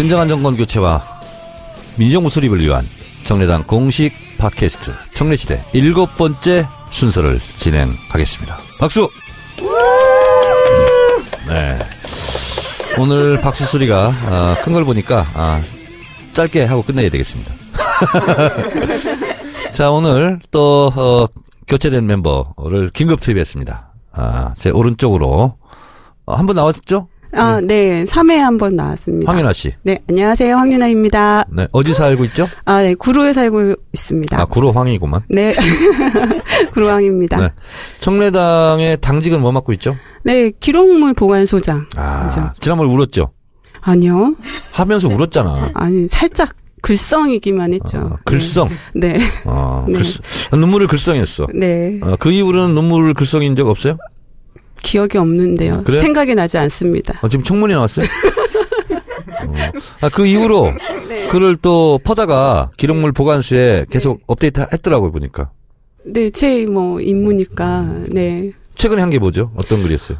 진정한 정권 교체와 민정부 수립을 위한 정례당 공식 팟캐스트 정례시대 일곱 번째 순서를 진행하겠습니다. 박수! 네. 오늘 박수 소리가 아, 큰걸 보니까 아, 짧게 하고 끝내야 되겠습니다. 자, 오늘 또 어, 교체된 mem버를 긴급 투입했습니다. 아, 제 오른쪽으로 어, 한분 나왔죠? 아, 네. 3회 한번 나왔습니다. 황윤아 씨. 네, 안녕하세요. 황윤아입니다. 네, 어디 살고 있죠? 아, 네. 구로에 살고 있습니다. 아, 구로 황이구만. 네. 구로왕입니다. 네. 네. 청래당의 당직은 뭐 맡고 있죠? 기록물 보관소장. 아, 그죠. 지난번에 울었죠? 아니요. 하면서 울었잖아. 아니, 살짝 글썽이기만 했죠. 어, 글썽. 네. 어, 네. 글썽. 눈물을 글썽했어. 네. 어, 그 이후로는 눈물을 글썽인 적 없어요? 기억이 없는데요. 그래요? 생각이 나지 않습니다. 어, 지금 청문회 나왔어요? 어. 아, 그 이후로 네. 글을 또 퍼다가 기록물 보관소에 계속 업데이트 했더라고요, 보니까. 네, 제 뭐 임무니까. 네. 최근에 한 게 뭐죠? 어떤 글이었어요?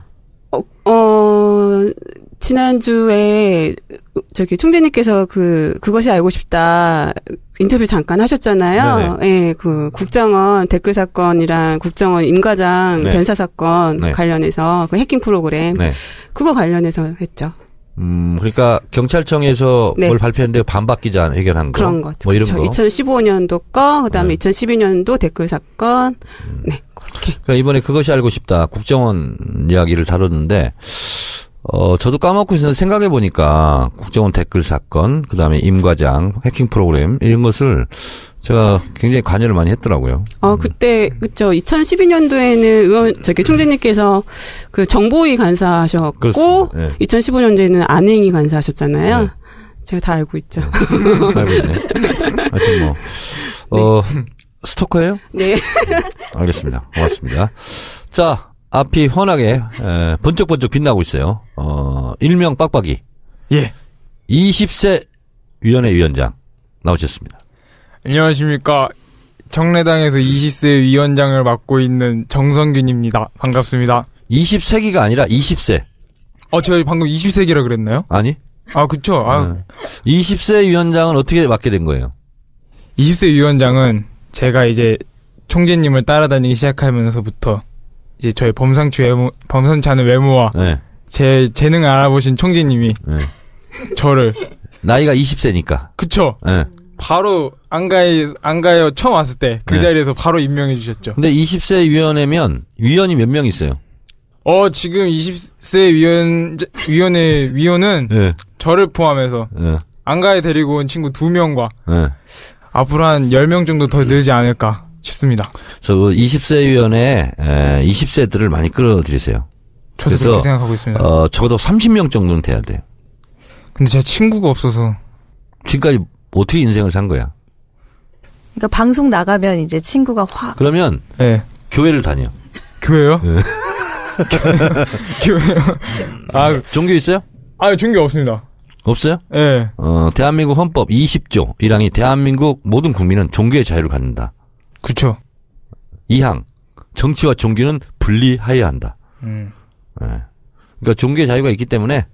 어, 어, 지난주에 저기 총재님께서 그 그것이 알고 싶다 인터뷰 잠깐 하셨잖아요. 예, 그 국정원 댓글 사건이랑 국정원 임과장 네. 변사 사건 네. 관련해서 그 해킹 프로그램 네. 그거 관련해서 했죠. 음, 그러니까 경찰청에서 네. 뭘 발표했는데 반박 기자 해결한 거. 그런 것. 뭐 이런 그쵸. 거. 2015년도 거, 그다음에 네. 2012년도 댓글 사건. 네, 그렇게. 그러니까 이번에 그것이 알고 싶다 국정원 이야기를 다뤘는데 어 저도 까먹고 있었는데 생각해 보니까 국정원 댓글 사건 그 다음에 임과장 해킹 프로그램 이런 것을 제가 굉장히 관여를 많이 했더라고요. 어, 그때, 그쵸. 2012년도에는 의원, 저기 총재님께서 그 정보위 간사하셨고. 네. 2015년도에는 안행위 간사하셨잖아요. 네. 제가 다 알고 있죠. 알고 있네. 하여튼 뭐 어, 스토커예요? 네. 알겠습니다. 고맙습니다. 자, 앞이 환하게 에, 번쩍번쩍 빛나고 있어요. 어, 일명 빡빡이 예. 20세 위원회 위원장 나오셨습니다. 안녕하십니까. 정례당에서 20세 위원장을 맡고 있는 정성균입니다. 반갑습니다. 20세기가 아니라 20세. 어, 제가 방금 20세기라 그랬나요? 아니? 아, 그쵸. 아, 네. 20세 위원장은 어떻게 맡게 된 거예요? 20세 위원장은 제가 이제 총재님을 따라다니기 시작하면서부터 이제 저의 범상치 외모, 범상치 않은 외모와 네. 제 재능을 알아보신 총재님이 네. 저를, 나이가 20세니까. 그쵸. 네. 바로 안가에, 안가에 처음 왔을 때 그 네. 자리에서 바로 임명해 주셨죠. 근데 20세 위원회면 위원이 몇 명 있어요? 어, 지금 20세 위원, 위원회 위원은 네. 저를 포함해서 네. 안가에 데리고 온 친구 두 명과 네. 앞으로 한 10명 정도 더 늘지 않을까 싶습니다. 저 20세 위원회 에, 20세들을 많이 끌어들이세요. 저도 그래서, 그렇게 생각하고 있습니다. 어, 적어도 30명 정도는 돼야 돼. 근데 제가 친구가 없어서 지금까지 어떻게 인생을 산 거야? 그러니까 방송 나가면 이제 친구가 확 그러면 네. 교회를 다녀. 교회요? 교회요? 아, 종교 있어요? 아, 종교 없습니다. 없어요? 예. 어, 대한민국 헌법 20조 1항이 대한민국 모든 국민은 종교의 자유를 갖는다. 그쵸. 2항 정치와 종교는 분리하여야 한다. 음. 예. 그러니까 종교의 자유가 있기 때문에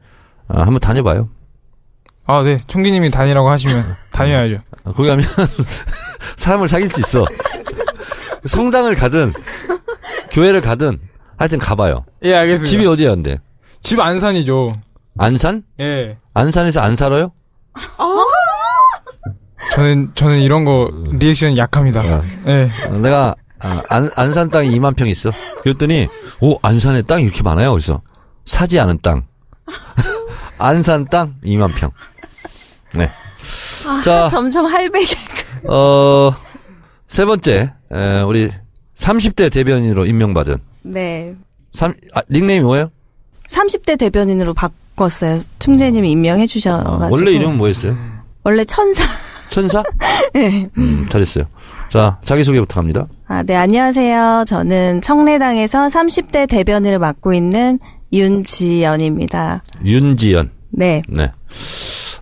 어, 한번 다녀봐요. 아, 네. 총기님이 다니라고 하시면 다녀야죠. 어, 거기 가면 사람을 사귈 수 있어. 성당을 가든 교회를 가든 하여튼 가봐요. 예, 알겠습니다. 집이 어디야 근데? 집 안산이죠. 안산? 예. 안산에서 안 살아요? 저는, 저는 이런 거 리액션 약합니다. 어, 내가 아, 안, 안산 땅이 2만 평 있어. 그랬더니 오 안산에 땅이 이렇게 많아요. 그래서 사지 않은 땅. 안산 땅 2만 평. 네. 아, 자. 점점 할배기. 어, 세 번째, 에, 우리 30대 대변인으로 임명받은, 네. 삼, 아, 닉네임이 뭐예요? 30대 대변인으로 바꿨어요. 총재님이 임명해 주셔가지고. 어, 원래 이름은 뭐였어요? 원래 천사. 천사? 네. 음, 잘했어요. 자, 자기소개 부탁합니다. 아, 네, 안녕하세요. 저는 청래당에서 30대 대변인을 맡고 있는 윤지연입니다. 윤지연. 네. 네.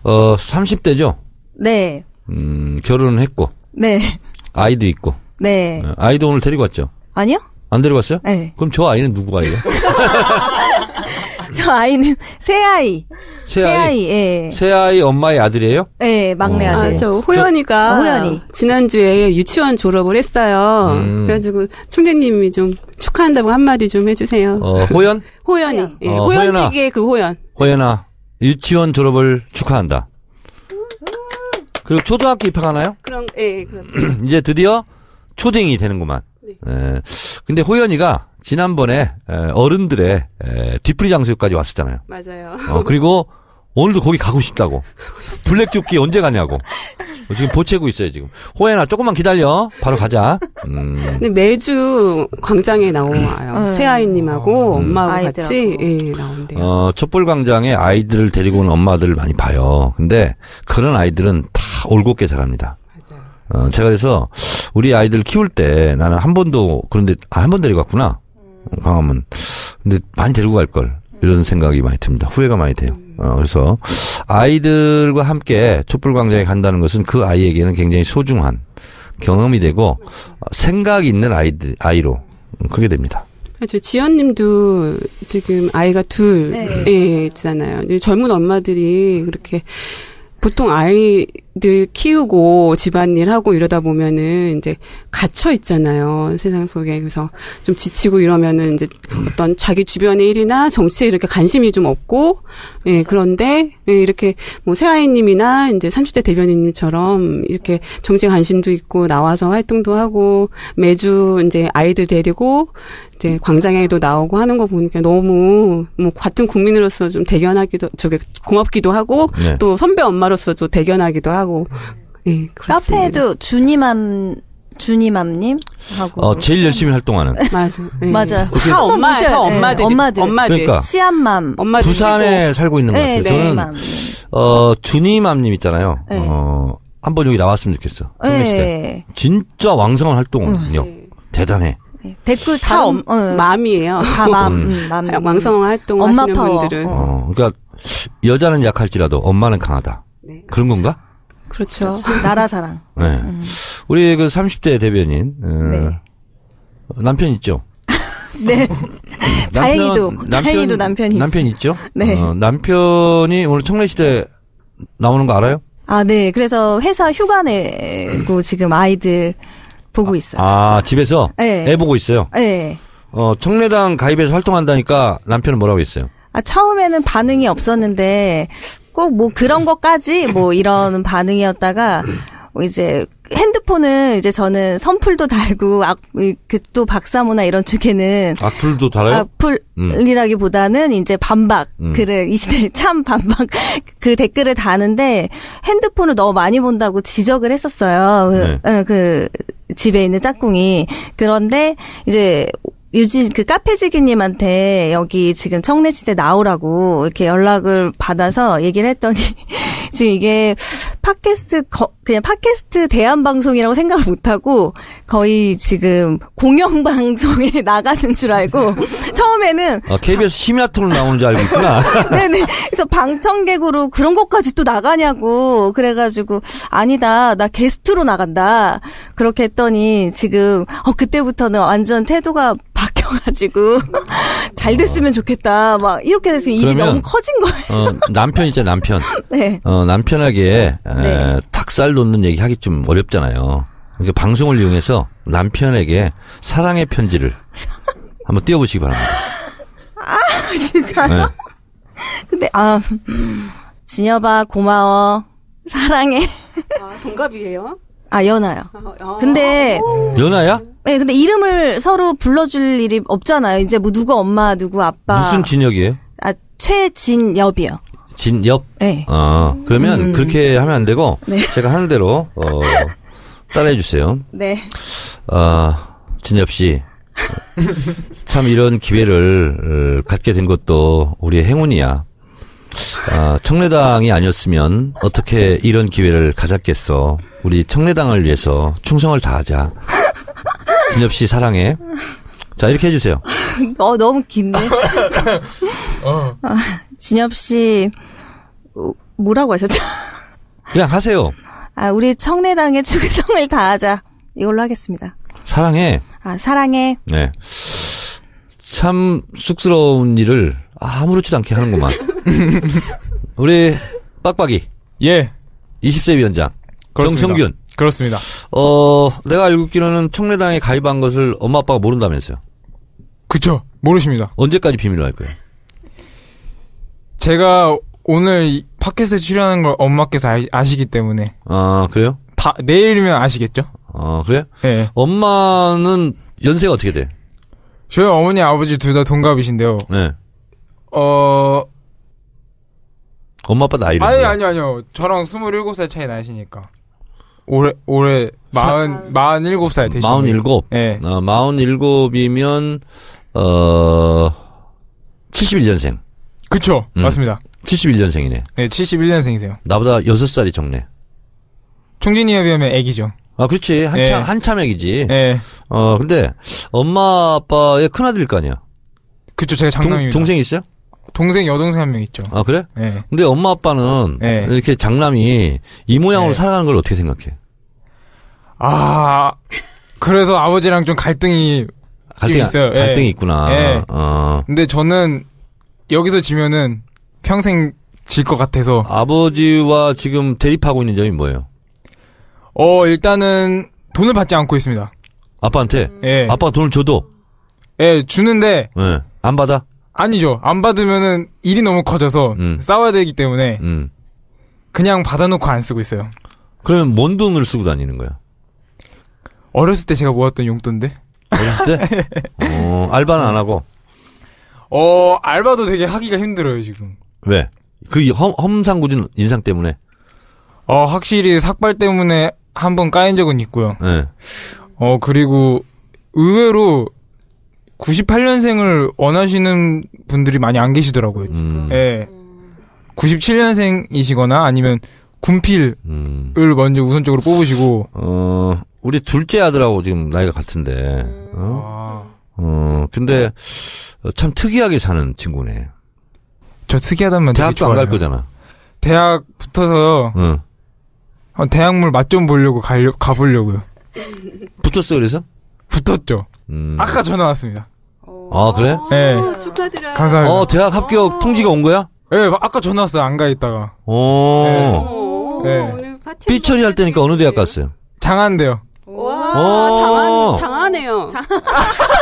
어, 30대죠? 네. 음, 결혼을 했고, 네. 아이도 있고, 네. 어, 아이도 오늘 데리고 왔죠? 아니요? 안 데리고 왔어요? 네. 그럼 저 아이는 누구 아이예요? 저 아이는 새 아이. 새 아이. 예. 새 아이 엄마의 아들이에요? 예, 막내 어. 아들. 아, 저 호연이가 어, 호연이. 지난주에 유치원 졸업을 했어요. 음. 그래가지고 총재님이 좀 축하한다고 한마디 좀 해주세요. 어, 호연? 호연이. 호연. 예, 어. 호연지기의 그 호연. 호연아, 유치원 졸업을 축하한다. 그리고 초등학교 입학하나요? 그런, 예, 그런. 이제 드디어 초딩이 되는구만. 네. 에, 근데 호연이가 지난번에 에, 어른들의 에, 뒤풀이 장소까지 왔었잖아요. 맞아요. 어, 그리고 오늘도 거기 가고 싶다고. 블랙 조끼 언제 가냐고. 어, 지금 보채고 있어요, 지금. 호연아, 조금만 기다려. 바로 가자. 음. 근데 매주 광장에 나와요. 음. 새아이님하고 엄마하고 아이들하고. 같이 예, 나온대요. 어, 촛불 광장에 아이들을 데리고 오는 엄마들을 많이 봐요. 근데 그런 아이들은 다 올곧게 자랍니다. 맞아요. 어, 제가 그래서 우리 아이들 키울 때 나는 한 번도 그런데 아, 한 번 데리고 갔구나. 어, 광화문. 근데 많이 데리고 갈 걸. 이런 생각이 많이 듭니다. 후회가 많이 돼요. 어, 그래서 아이들과 함께 촛불광장에 간다는 것은 그 아이에게는 굉장히 소중한 경험이 되고 어, 생각 있는 아이들 아이로 크게 됩니다. 저 지연님도 지금 아이가 둘 네. 예, 있잖아요. 젊은 엄마들이 그렇게 보통 아이 들 키우고 집안일 하고 이러다 보면은 이제 갇혀 있잖아요. 세상 속에. 그래서 좀 지치고 이러면은 이제 어떤 자기 주변의 일이나 정치에 이렇게 관심이 좀 없고, 예, 그런데, 예, 이렇게 뭐 새아이님이나 이제 30대 대변인님처럼 이렇게 정치에 관심도 있고 나와서 활동도 하고 매주 이제 아이들 데리고 이제 광장에도 나오고 하는 거 보니까 너무 뭐 같은 국민으로서 좀 대견하기도 저게 고맙기도 하고 네. 또 선배 엄마로서 도 대견하기도 하고 예 그렇습니다. 카페도 주니맘, 주니맘님 하고. 어, 제일 열심히 활동하는 맞아 예. 맞아요. 다 엄마 다 돼. 엄마들 엄마들. 엄마들 그러니까. 시암맘. 엄마들 부산에 살고 있는 것 네, 같아요. 저는 주니맘. 어, 주니맘님 있잖아요. 네. 어, 한번 여기 나왔으면 좋겠어. 네. 진짜 왕성한 활동력. 네. 대단해. 네. 댓글 다 다 엄, 어, 마음이에요. 다 맘, 음. 음, 맘. 왕성 활동 엄마 하시는 파워. 분들은 어. 어, 그러니까 여자는 약할지라도 엄마는 강하다. 네. 그런 건가? 그렇죠. 나라 사랑. 네. 우리 그 30대 대변인 어, 음. 네. 남편 있죠? 네. 다행히도, 다행히도 남편이 남편 있죠? 네. 어, 남편이 오늘 청래시대 나오는 거 알아요? 아, 네. 그래서 회사 휴가 내고 지금 아이들 보고 있어요. 아, 집에서 네. 애 보고 있어요. 네. 어, 청래당 가입해서 활동한다니까 남편은 뭐라고 했어요? 아, 처음에는 반응이 없었는데 꼭 뭐 그런 것까지 뭐 이런 반응이었다가 뭐 이제 핸드폰은 이제 저는 선풀도 달고 그또 박사모나 이런 쪽에는 악플도 달아요? 악플이라기보다는 이제 반박 음. 글을 이 시대에 참 반박 그 댓글을 다는데 핸드폰을 너무 많이 본다고 지적을 했었어요. 그, 네. 어, 그 집에 있는 짝꿍이 그런데 이제 유진 그 카페지기님한테 여기 지금 청래시대 나오라고 이렇게 연락을 받아서 얘기를 했더니 지금 이게 팟캐스트 거- 그냥 팟캐스트 대한 방송이라고 생각을 못 하고 거의 지금 공영 방송에 나가는 줄 알고 처음에는 어, KBS 심야 토론 나오는 줄 알고 있구나. 네네. 그래서 방청객으로 그런 것까지 또 나가냐고. 그래가지고, 아니다. 나 게스트로 나간다. 그렇게 했더니, 지금, 어, 그때부터는 완전 태도가 바뀌어가지고, 잘 됐으면 좋겠다. 막, 이렇게 됐으면 일이 그러면- 너무 커진 거예요. 어, 남편 있잖아, 남편. 네. 어, 남편에게 에, 네. 닭살 돋는 얘기 하기 좀 어렵잖아요. 그러니까 방송을 이용해서 남편에게 사랑의 편지를 한번 띄워보시기 바랍니다. 진짜. 네. 근데, 아, 진여봐, 고마워. 사랑해. 아, 동갑이에요? 아, 연아요. 아, 근데, 연아야? 네, 근데 이름을 서로 불러줄 일이 없잖아요. 이제 뭐 누구 엄마, 누구 아빠. 무슨 진혁이에요? 아, 최진엽이요. 진엽? 네. 어, 그러면 그렇게 하면 안 되고, 네. 제가 하는 대로, 어, 따라해 주세요. 네. 어, 진엽 씨. 참 이런 기회를 어, 갖게 된 것도 우리의 행운이야. 아, 청래당이 아니었으면 어떻게 이런 기회를 가졌겠어. 우리 청래당을 위해서 충성을 다하자. 진엽 씨 사랑해. 자, 이렇게 해주세요. 어, 너무 긴데. 어. 아, 진엽 씨, 어, 뭐라고 하셨죠? 그냥 하세요. 아, 우리 청래당의 충성을 다하자. 이걸로 하겠습니다. 사랑해. 아, 사랑해. 네. 참 쑥스러운 일을 아무렇지도 않게 하는구만. 우리 빡빡이 예. 20세 위원장 그렇습니다. 정성균. 그렇습니다. 어 내가 알고 있기로는 청래당에 가입한 것을 엄마 아빠가 모른다면서요. 그쵸. 모르십니다. 언제까지 비밀로 할 거예요? 제가 오늘 이 팟캐스트 출연하는 걸 엄마께서 아, 시기 때문에 아 그래요? 다 내일이면 아시겠죠? 어 그래? 예. 엄마는 연세가 어떻게 돼? 저희 어머니 아버지 둘 다 동갑이신데요. 네. 어 엄마 아빠 나이를. 아니. 아니 아니요. 저랑 27살 차이 나시니까. 올해 올해 마흔 마흔 일곱 살 되시고. 마흔 일곱. 예. 어, 마흔 일곱이면 어 71년생. 그쵸. 음. 맞습니다. 71년생이네. 네, 71년생이세요. 나보다 6살이 적네. 총진이에 비하면 애기죠. 아, 그렇지. 한참, 예. 한참 애기지. 예. 어, 근데, 엄마, 아빠의 큰 아들일 거 아니야. 그쵸. 제가 동, 장남입니다. 동생 있어요? 동생 여동생 한 명 있죠. 아, 그래? 예. 근데 엄마, 아빠는, 예. 이렇게 장남이 이 모양으로 예. 살아가는 걸 어떻게 생각해? 아 그래서 아버지랑 좀 갈등이 갈등이, 있어요. 예. 갈등이 있구나. 예. 어. 근데 저는 여기서 지면은 평생 질 것 같아서 아버지와 지금 대립하고 있는 점이 뭐예요? 어 일단은 돈을 받지 않고 있습니다. 아빠한테? 예. 아빠가 돈을 줘도, 예, 주는데 예. 안 받아? 아니죠. 안 받으면은 일이 너무 커져서 음. 싸워야 되기 때문에 음. 그냥 받아놓고 안 쓰고 있어요. 그러면 뭔 돈을 쓰고 다니는 거야? 어렸을 때 제가 모았던 용돈인데. 어렸을 때? 어, 알바는 안 하고. 어 알바도 되게 하기가 힘들어요 지금. 왜? 그 험, 험상궂은 인상 때문에. 어 확실히 삭발 때문에 한 번 까인 적은 있고요. 예. 어 그리고 의외로 98년생을 원하시는 분들이 많이 안 계시더라고요. 음. 예. 97년생이시거나 아니면 군필을 음. 먼저 우선적으로 뽑으시고 어, 우리 둘째 아들하고 지금 나이가 같은데. 어? 아, 어, 근데 어, 참 특이하게 사는 친구네. 저 특이하다면 대학도 안 갈. 거잖아. 대학 붙어서 응. 어, 대학물 맛 좀 보려고 가려, 가보려고요. 붙었어 그래서? 붙었죠. 음. 아까 전화 왔습니다. 아, 그래? 네. 어, 축하드려요. 감사합니다. 어, 대학 합격 통지가 온 거야? 예, 아까 전화 왔어요. 안 가 있다가 오. 오, 네. 오늘 파티. 삐처리 할 때니까 어느 대학 갔어요? 장한데요. 와, 오. 장한, 장하네요.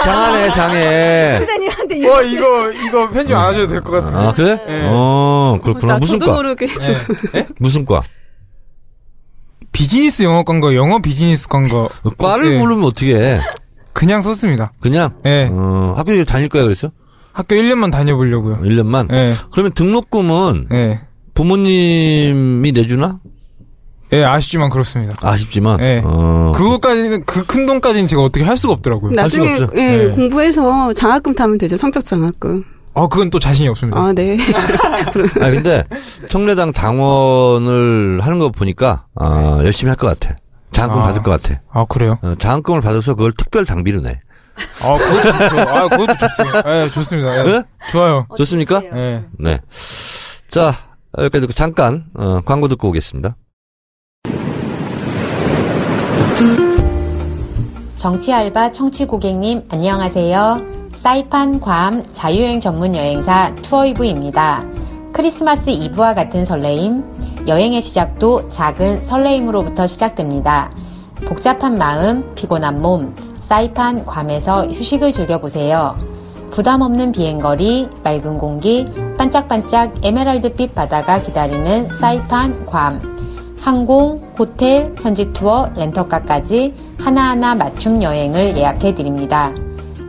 장하네, 장해. 선생님한테 어 이거 이거 편집 안 하셔도 될 것 같은데. 아, 그래? 네. 어, 그렇구나. 나 무슨 저도 과? 모르게 좀. 네. 무슨 과? 비즈니스 영어 관과 영어 비즈니스 관과 과를 네. 모르면 어떻게 해? 그냥 썼습니다. 그냥? 예. 어, 학교 다닐 거야 그랬어? 학교 1년만 다녀보려고요. 1년만? 예. 그러면 등록금은 예. 부모님이 내주나? 예, 아쉽지만 그렇습니다. 아쉽지만. 네. 어. 그거까지는 그 큰 돈까지는 제가 어떻게 할 수가 없더라고요. 할 수가 나중에 없죠. 예, 네. 공부해서 장학금 타면 되죠. 성적 장학금. 아, 그건 또 자신이 없습니다. 아, 네. 아 근데 청래당 당원을 하는 거 보니까 아, 열심히 할 것 같아. 장학금 아. 받을 것 같아. 아, 그래요? 어, 장학금을 받아서 그걸 특별 당비로 내. 아, 그것도 좋죠. 아, 그것도 좋습니다. 예, 좋습니다. 예. 네? 좋아요. 좋습니까? 예. 네. 자 여기까지 듣고 잠깐 어, 광고 듣고 오겠습니다. 정치 알바 청취 고객님 안녕하세요. 사이판 괌 자유여행 전문 여행사 투어이브입니다. 크리스마스 이브와 같은 설레임, 여행의 시작도 작은 설레임으로부터 시작됩니다. 복잡한 마음, 피곤한 몸, 사이판 괌에서 휴식을 즐겨보세요. 부담 없는 비행거리, 맑은 공기, 반짝반짝 에메랄드빛 바다가 기다리는 사이판 괌. 항공, 호텔, 현지 투어, 렌터카까지 하나하나 맞춤 여행을 예약해 드립니다.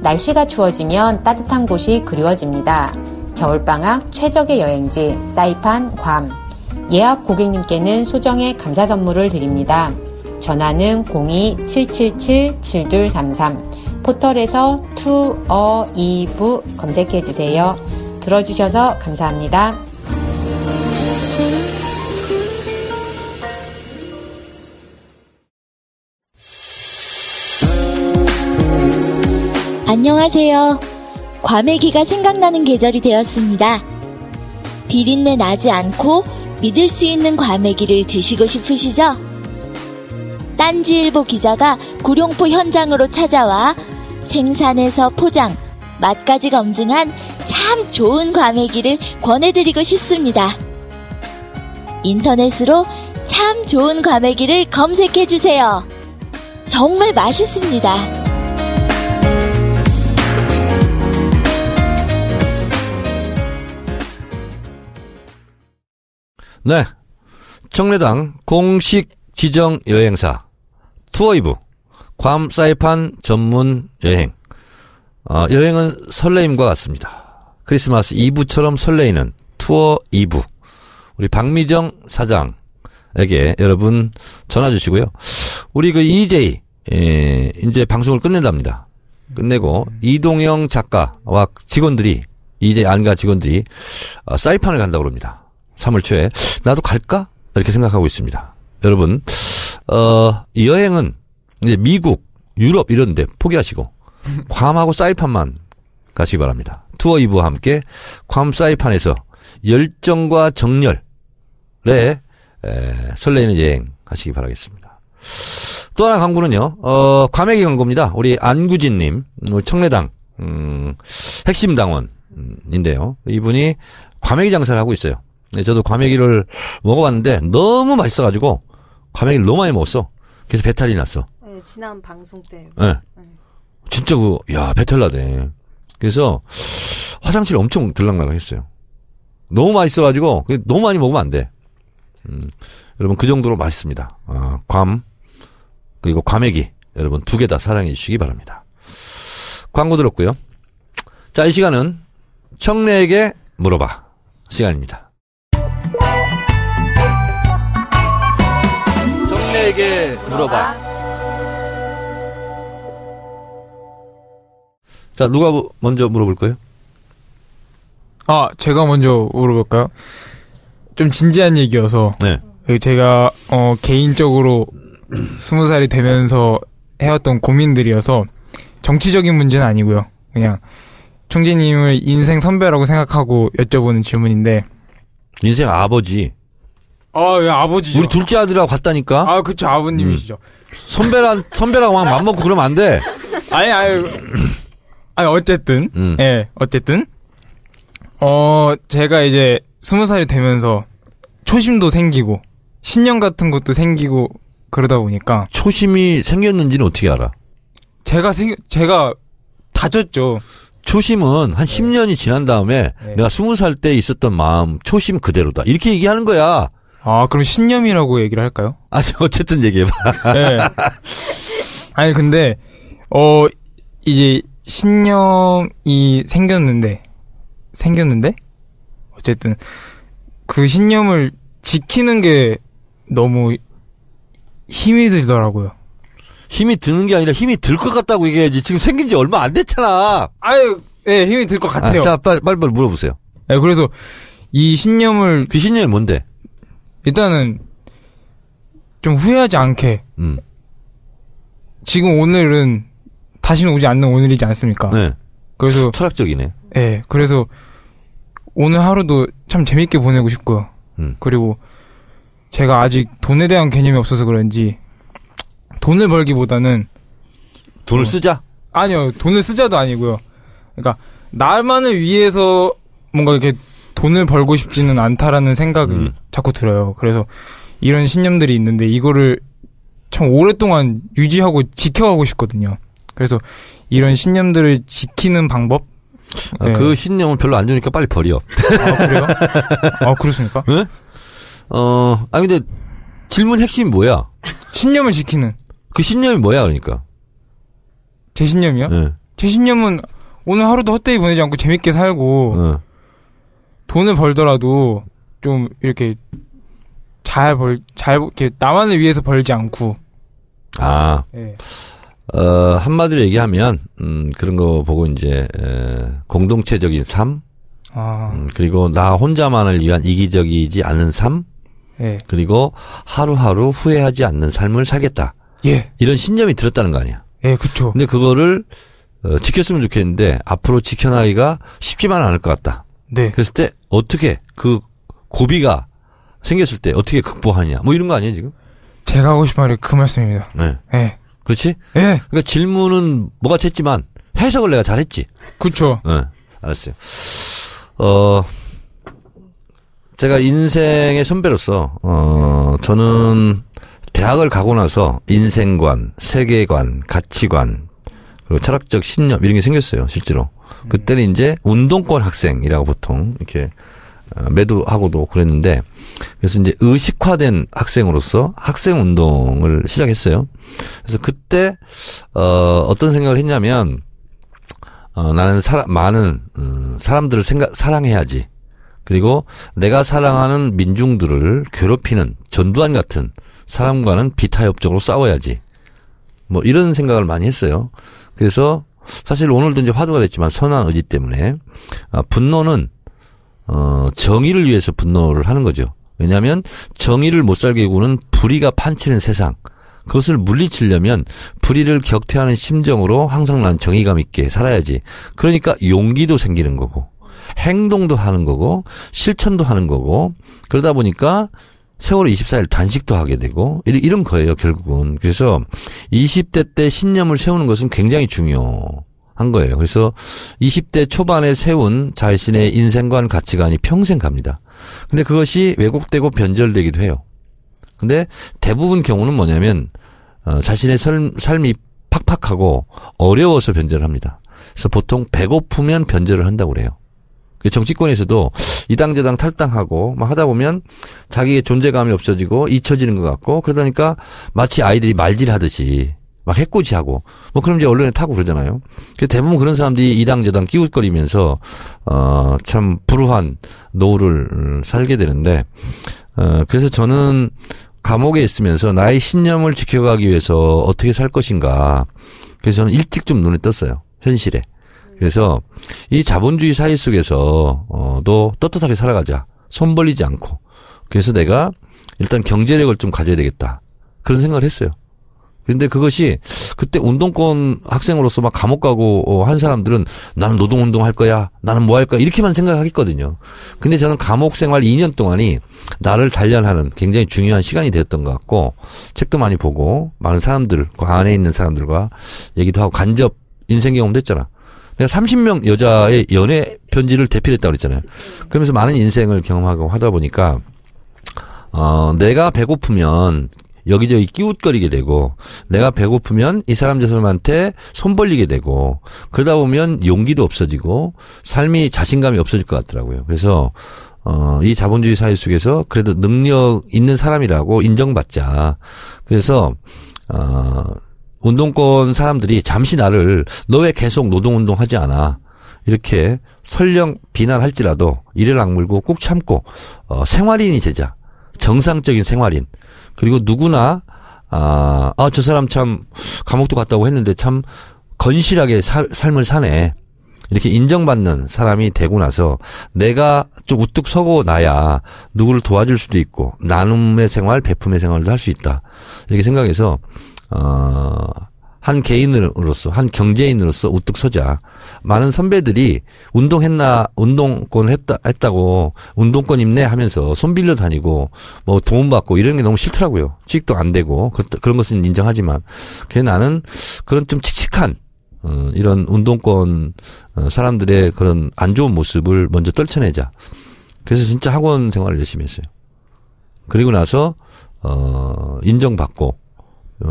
날씨가 추워지면 따뜻한 곳이 그리워집니다. 겨울방학 최적의 여행지 사이판 괌. 예약 고객님께는 소정의 감사 선물을 드립니다. 전화는 02-777-7233 포털에서 투어 이브 검색해 주세요. 들어주셔서 감사합니다. 안녕하세요. 과메기가 생각나는 계절이 되었습니다. 비린내 나지 않고 믿을 수 있는 과메기를 드시고 싶으시죠? 딴지일보 기자가 구룡포 현장으로 찾아와 생산에서 포장, 맛까지 검증한 참 좋은 과메기를 권해드리고 싶습니다. 인터넷으로 참 좋은 과메기를 검색해주세요. 정말 맛있습니다. 네. 청래당 공식 지정 여행사 투어이브 괌 사이판 전문 여행. 어, 여행은 설레임과 같습니다. 크리스마스 이브처럼 설레이는 투어 이브. 우리 박미정 사장에게 여러분 전화 주시고요. 우리 그 EJ 예, 이제 방송을 끝낸답니다. 끝내고 이동영 작가와 직원들이 EJ 안가 직원들이 어, 사이판을 간다고 합니다. 3월 초에 나도 갈까 이렇게 생각하고 있습니다. 여러분 어, 이 여행은 이제 미국, 유럽 이런데 포기하시고 괌하고 사이판만 가시기 바랍니다. 투어 이브와 함께 괌 사이판에서 열정과 정열에 에, 설레이는 여행 하시기 바라겠습니다. 또 하나 광고는요, 어, 과메기 광고입니다. 우리 안구진님, 청래당, 음, 핵심 당원인데요. 이분이 과메기 장사를 하고 있어요. 네, 저도 과메기를 먹어봤는데 너무 맛있어가지고 과메기를 너무 많이 먹었어. 그래서 배탈이 났어. 네, 지난 방송 때. 네. 진짜 그, 야, 배탈 나대. 그래서 화장실 엄청 들락날락 했어요. 너무 맛있어가지고, 너무 많이 먹으면 안 돼. 음, 여러분, 그 정도로 맛있습니다. 아, 괌, 그리고 과메기. 여러분, 두 개 다 사랑해 주시기 바랍니다. 광고 들었고요. 자, 이 시간은 청래에게 물어봐. 시간입니다. 청래에게 물어봐. 자, 누가 먼저 물어볼까요? 아, 제가 먼저 물어볼까요? 좀 진지한 얘기여서 네. 그 제가 어 개인적으로 스무 살이 되면서 해왔던 고민들이어서 정치적인 문제는 아니고요. 그냥 총재님을 인생 선배라고 생각하고 여쭤보는 질문인데. 인생 아버지. 아, 예, 아버지죠. 우리 둘째 아들하고 같다니까? 아, 그쵸, 아버님이시죠. 선배랑, 선배랑 막 맘먹고 그러면 안 돼. 아니, 아니, 아니, 어쨌든, 음. 예, 어쨌든, 어, 제가 이제 스무 살이 되면서 초심도 생기고, 신념 같은 것도 생기고, 그러다 보니까, 초심이 생겼는지는 어떻게 알아? 제가 생, 제가 다졌죠. 초심은 한 10년이 지난 다음에 네. 내가 20살 때 있었던 마음, 초심 그대로다. 이렇게 얘기하는 거야. 아, 그럼 신념이라고 얘기를 할까요? 아니, 어쨌든 얘기해봐. 예. 아니, 근데, 어, 이제, 신념이 생겼는데, 생겼는데? 어쨌든, 그 신념을 지키는 게 너무 힘이 들더라고요. 힘이 드는 게 아니라 힘이 들 것 같다고 얘기해야지. 지금 생긴 지 얼마 안 됐잖아. 아유, 예, 힘이 들 것 같아요. 아, 자, 빨리, 빨리, 빨리 물어보세요. 예, 그래서, 이 신념을, 그 신념이 뭔데? 일단은, 좀 후회하지 않게, 음. 지금 오늘은, 다시는 오지 않는 오늘이지 않습니까? 네. 그래서, 철학적이네. 예, 그래서 오늘 하루도 참 재밌게 보내고 싶고요. 음. 그리고 제가 아직 돈에 대한 개념이 없어서 그런지 돈을 벌기보다는 돈을 어. 쓰자. 아니요, 돈을 쓰자도 아니고요. 그러니까 나만을 위해서 뭔가 이렇게 돈을 벌고 싶지는 않다라는 생각이 음. 자꾸 들어요. 그래서 이런 신념들이 있는데 이거를 참 오랫동안 유지하고 지켜가고 싶거든요. 그래서 이런 신념들을 지키는 방법? 아, 네. 그 신념은 별로 안 좋으니까 빨리 버려. 아, 그래요? 아, 그렇습니까? 어, 아 근데 질문 핵심이 뭐야? 신념을 지키는 그 신념이 뭐야 그러니까? 제 신념이요? 예. 제 신념은 오늘 하루도 헛되이 보내지 않고 재밌게 살고 어. 돈을 벌더라도 좀 이렇게 잘 벌, 잘, 이렇게 나만을 위해서 벌지 않고. 아, 예. 어, 한마디로 얘기하면, 음, 그런 거 보고 이제, 에, 공동체적인 삶, 아, 음, 그리고 나 혼자만을 위한 이기적이지 않은 삶, 예. 그리고 하루하루 후회하지 않는 삶을 살겠다. 예. 이런 신념이 들었다는 거 아니야. 예, 그쵸. 근데 그거를, 어, 지켰으면 좋겠는데, 앞으로 지켜나기가 쉽지만 않을 것 같다. 네. 그랬을 때, 어떻게, 그, 고비가 생겼을 때, 어떻게 극복하냐. 뭐 이런 거 아니에요, 지금? 제가 하고 싶은 말이 그 말씀입니다. 네. 예. 그렇지? 예. 그러니까 질문은 뭐가 됐지만, 해석을 내가 잘했지. 그쵸. 네, 알았어요. 어, 제가 인생의 선배로서, 어, 저는 대학을 가고 나서 인생관, 세계관, 가치관, 그리고 철학적 신념, 이런 게 생겼어요, 실제로. 그때는 이제 운동권 학생이라고 보통 이렇게 어, 매도하고도 그랬는데, 그래서 이제 의식화된 학생으로서 학생 운동을 시작했어요. 그래서 그때, 어, 어떤 생각을 했냐면, 어, 나는 사람, 많은, 어, 사람들을 생각, 사랑해야지. 그리고 내가 사랑하는 민중들을 괴롭히는 전두환 같은 사람과는 비타협적으로 싸워야지. 뭐 이런 생각을 많이 했어요. 그래서 사실 오늘도 이제 화두가 됐지만 선한 의지 때문에 아, 분노는 어 정의를 위해서 분노를 하는 거죠. 왜냐하면 정의를 못 살게 구는 불의가 판치는 세상. 그것을 물리치려면 불의를 격퇴하는 심정으로 항상 난 정의감 있게 살아야지. 그러니까 용기도 생기는 거고 행동도 하는 거고 실천도 하는 거고 그러다 보니까 세월호 24일 단식도 하게 되고 이런- 거예요 결국은. 그래서 20대 때 신념을 세우는 것은 굉장히 중요 한 거예요. 그래서 20대 초반에 세운 자신의 인생관 가치관이 평생 갑니다. 근데 그것이 왜곡되고 변절되기도 해요. 근데 대부분 경우는 뭐냐면 어, 자신의 삶, 삶이 팍팍하고 어려워서 변절을 합니다. 그래서 보통 배고프면 변절을 한다고 그래요. 그 정치권에서도 이당저당 탈당하고 막 하다 보면 자기의 존재감이 없어지고 잊혀지는 것 같고 그러다니까 마치 아이들이 말질하듯이 막 해코지하고 뭐 그럼 이제 언론에 타고 그러잖아요. 그 대부분 그런 사람들이 이당저당 끼웃거리면서 어참 불우한 노후를 음, 살게 되는데 어 그래서 저는 감옥에 있으면서 나의 신념을 지켜가기 위해서 어떻게 살 것인가. 그래서 저는 일찍 좀 눈에 떴어요. 현실에. 그래서 이 자본주의 사회 속에서 어도 떳떳하게 살아가자. 손 벌리지 않고. 그래서 내가 일단 경제력을 좀 가져야 되겠다. 그런 생각을 했어요. 근데 그것이 그때 운동권 학생으로서 막 감옥 가고 어, 한 사람들은 나는 노동운동 할 거야. 나는 뭐할 거야. 이렇게만 생각하겠거든요. 근데 저는 감옥 생활 2년 동안이 나를 단련하는 굉장히 중요한 시간이 되었던 것 같고 책도 많이 보고 많은 사람들 그 안에 있는 사람들과 얘기도 하고 간접 인생 경험도 했잖아. 내가 30명 여자의 연애 편지를 대필했다고 그랬잖아요. 그러면서 많은 인생을 경험하고 하다 보니까 어 내가 배고프면 여기저기 끼웃거리게 되고 내가 배고프면 이 사람 저 사람한테 손 벌리게 되고 그러다 보면 용기도 없어지고 삶이 자신감이 없어질 것 같더라고요. 그래서 어, 이 자본주의 사회 속에서 그래도 능력 있는 사람이라고 인정받자. 그래서 어, 운동권 사람들이 잠시 나를 너 왜 계속 노동운동 하지 않아? 이렇게 설령 비난할지라도 이를 악물고 꾹 참고 어, 생활인이 되자. 정상적인 생활인. 그리고 누구나 아, 아, 저 사람 참 감옥도 갔다고 했는데 참 건실하게 살, 삶을 사네. 이렇게 인정받는 사람이 되고 나서 내가 좀 우뚝 서고 나야 누구를 도와줄 수도 있고 나눔의 생활, 베품의 생활도 할 수 있다. 이렇게 생각해서 어, 한 개인으로서, 한 경제인으로서 우뚝 서자. 많은 선배들이 운동했나, 운동권 했다, 했다고, 운동권 입네 하면서 손 빌려 다니고, 뭐 도움 받고 이런 게 너무 싫더라고요. 취직도 안 되고, 그, 그런 것은 인정하지만. 그래서 나는 그런 좀 칙칙한, 어, 이런 운동권, 어, 사람들의 그런 안 좋은 모습을 먼저 떨쳐내자. 그래서 진짜 학원 생활을 열심히 했어요. 그리고 나서, 어, 인정받고, 어,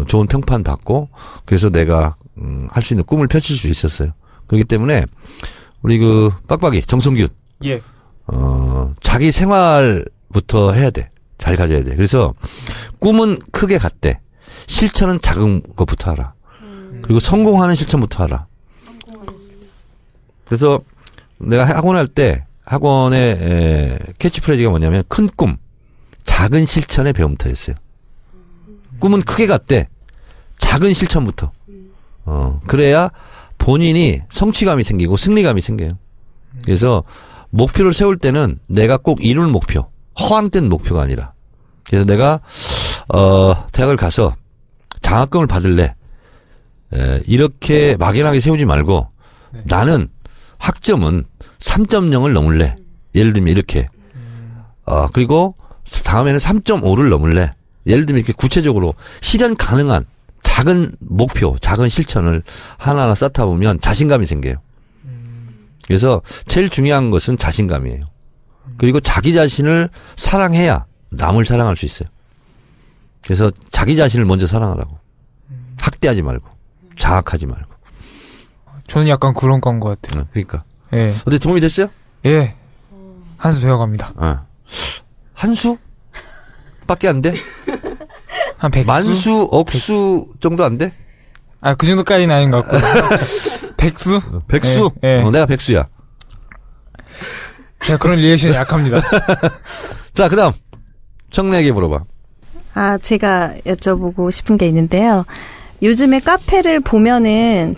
좋은 평판 받고 그래서 내가 음, 할 수 있는 꿈을 펼칠 수 있었어요. 그렇기 때문에 우리 그 빡빡이 정성균 예. 어 자기 생활부터 해야 돼. 잘 가져야 돼. 그래서 꿈은 크게 갖되 실천은 작은 것부터 하라. 그리고 성공하는 실천부터 하라. 그래서 내가 학원 할 때 학원의 에, 캐치프레이즈가 뭐냐면 큰 꿈, 작은 실천의 배움터였어요. 꿈은 크게 갖되 작은 실천부터. 어, 그래야 본인이 성취감이 생기고 승리감이 생겨요. 그래서 목표를 세울 때는 내가 꼭 이룰 목표, 허황된 목표가 아니라. 그래서 내가, 어, 대학을 가서 장학금을 받을래. 에, 이렇게 막연하게 세우지 말고 나는 학점은 3.0을 넘을래. 예를 들면 이렇게. 어, 그리고 다음에는 3.5를 넘을래. 예를 들면 이렇게 구체적으로 실현 가능한 작은 목표, 작은 실천을 하나하나 쌓다 보면 자신감이 생겨요. 그래서 제일 중요한 것은 자신감이에요. 그리고 자기 자신을 사랑해야 남을 사랑할 수 있어요. 그래서 자기 자신을 먼저 사랑하라고. 학대하지 말고. 자학하지 말고. 저는 약간 그런 건 것 같아요. 어, 그러니까. 예. 어때 도움이 됐어요? 예. 한수 배워갑니다. 어. 한 수? 밖에 안 돼? 한 백수? 만수, 억수 정도 안 돼? 아, 그 정도까지는 아닌 것 같고. 백수? 백수? 예, 예. 어, 내가 백수야. 제가 그런 리액션이 약합니다. 자, 그 다음. 청래에게 물어봐. 아, 제가 여쭤보고 싶은 게 있는데요. 요즘에 카페를 보면은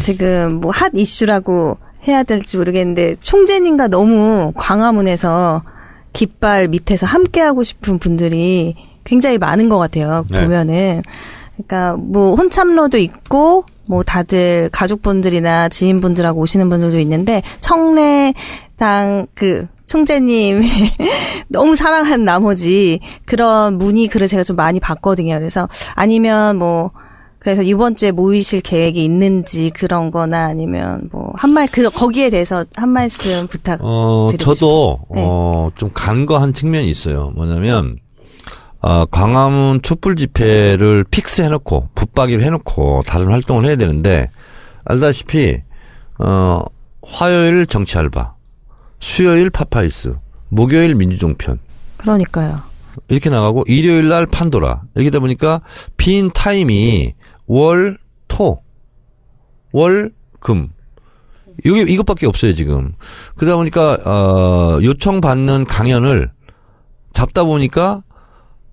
지금 뭐 핫 이슈라고 해야 될지 모르겠는데 총재님과 너무 광화문에서 깃발 밑에서 함께하고 싶은 분들이 굉장히 많은 것 같아요. 네. 보면은. 그러니까 뭐 혼참로도 있고 뭐 다들 가족분들이나 지인분들하고 오시는 분들도 있는데 청래당 그 총재님 너무 사랑한 나머지 그런 문의 글을 제가 좀 많이 봤거든요. 그래서 아니면 뭐 그래서 이번 주에 모이실 계획이 있는지 그런 거나 아니면 뭐 한 말 그 거기에 대해서 한 말씀 부탁 어, 저도, 네. 어, 좀 간과한 측면이 있어요. 뭐냐면, 어, 광화문 촛불 집회를 fix 해놓고, 붙박이를 해놓고, 다른 활동을 해야 되는데, 알다시피, 어, 화요일 정치 알바, 수요일 파파이스, 목요일 민주종편, 그러니까요. 이렇게 나가고, 일요일 날 판도라. 이렇게 되다 보니까, 빈 타임이 월, 토, 월, 금. 이게 이것밖에 없어요, 지금. 그러다 보니까, 어, 요청 받는 강연을 잡다 보니까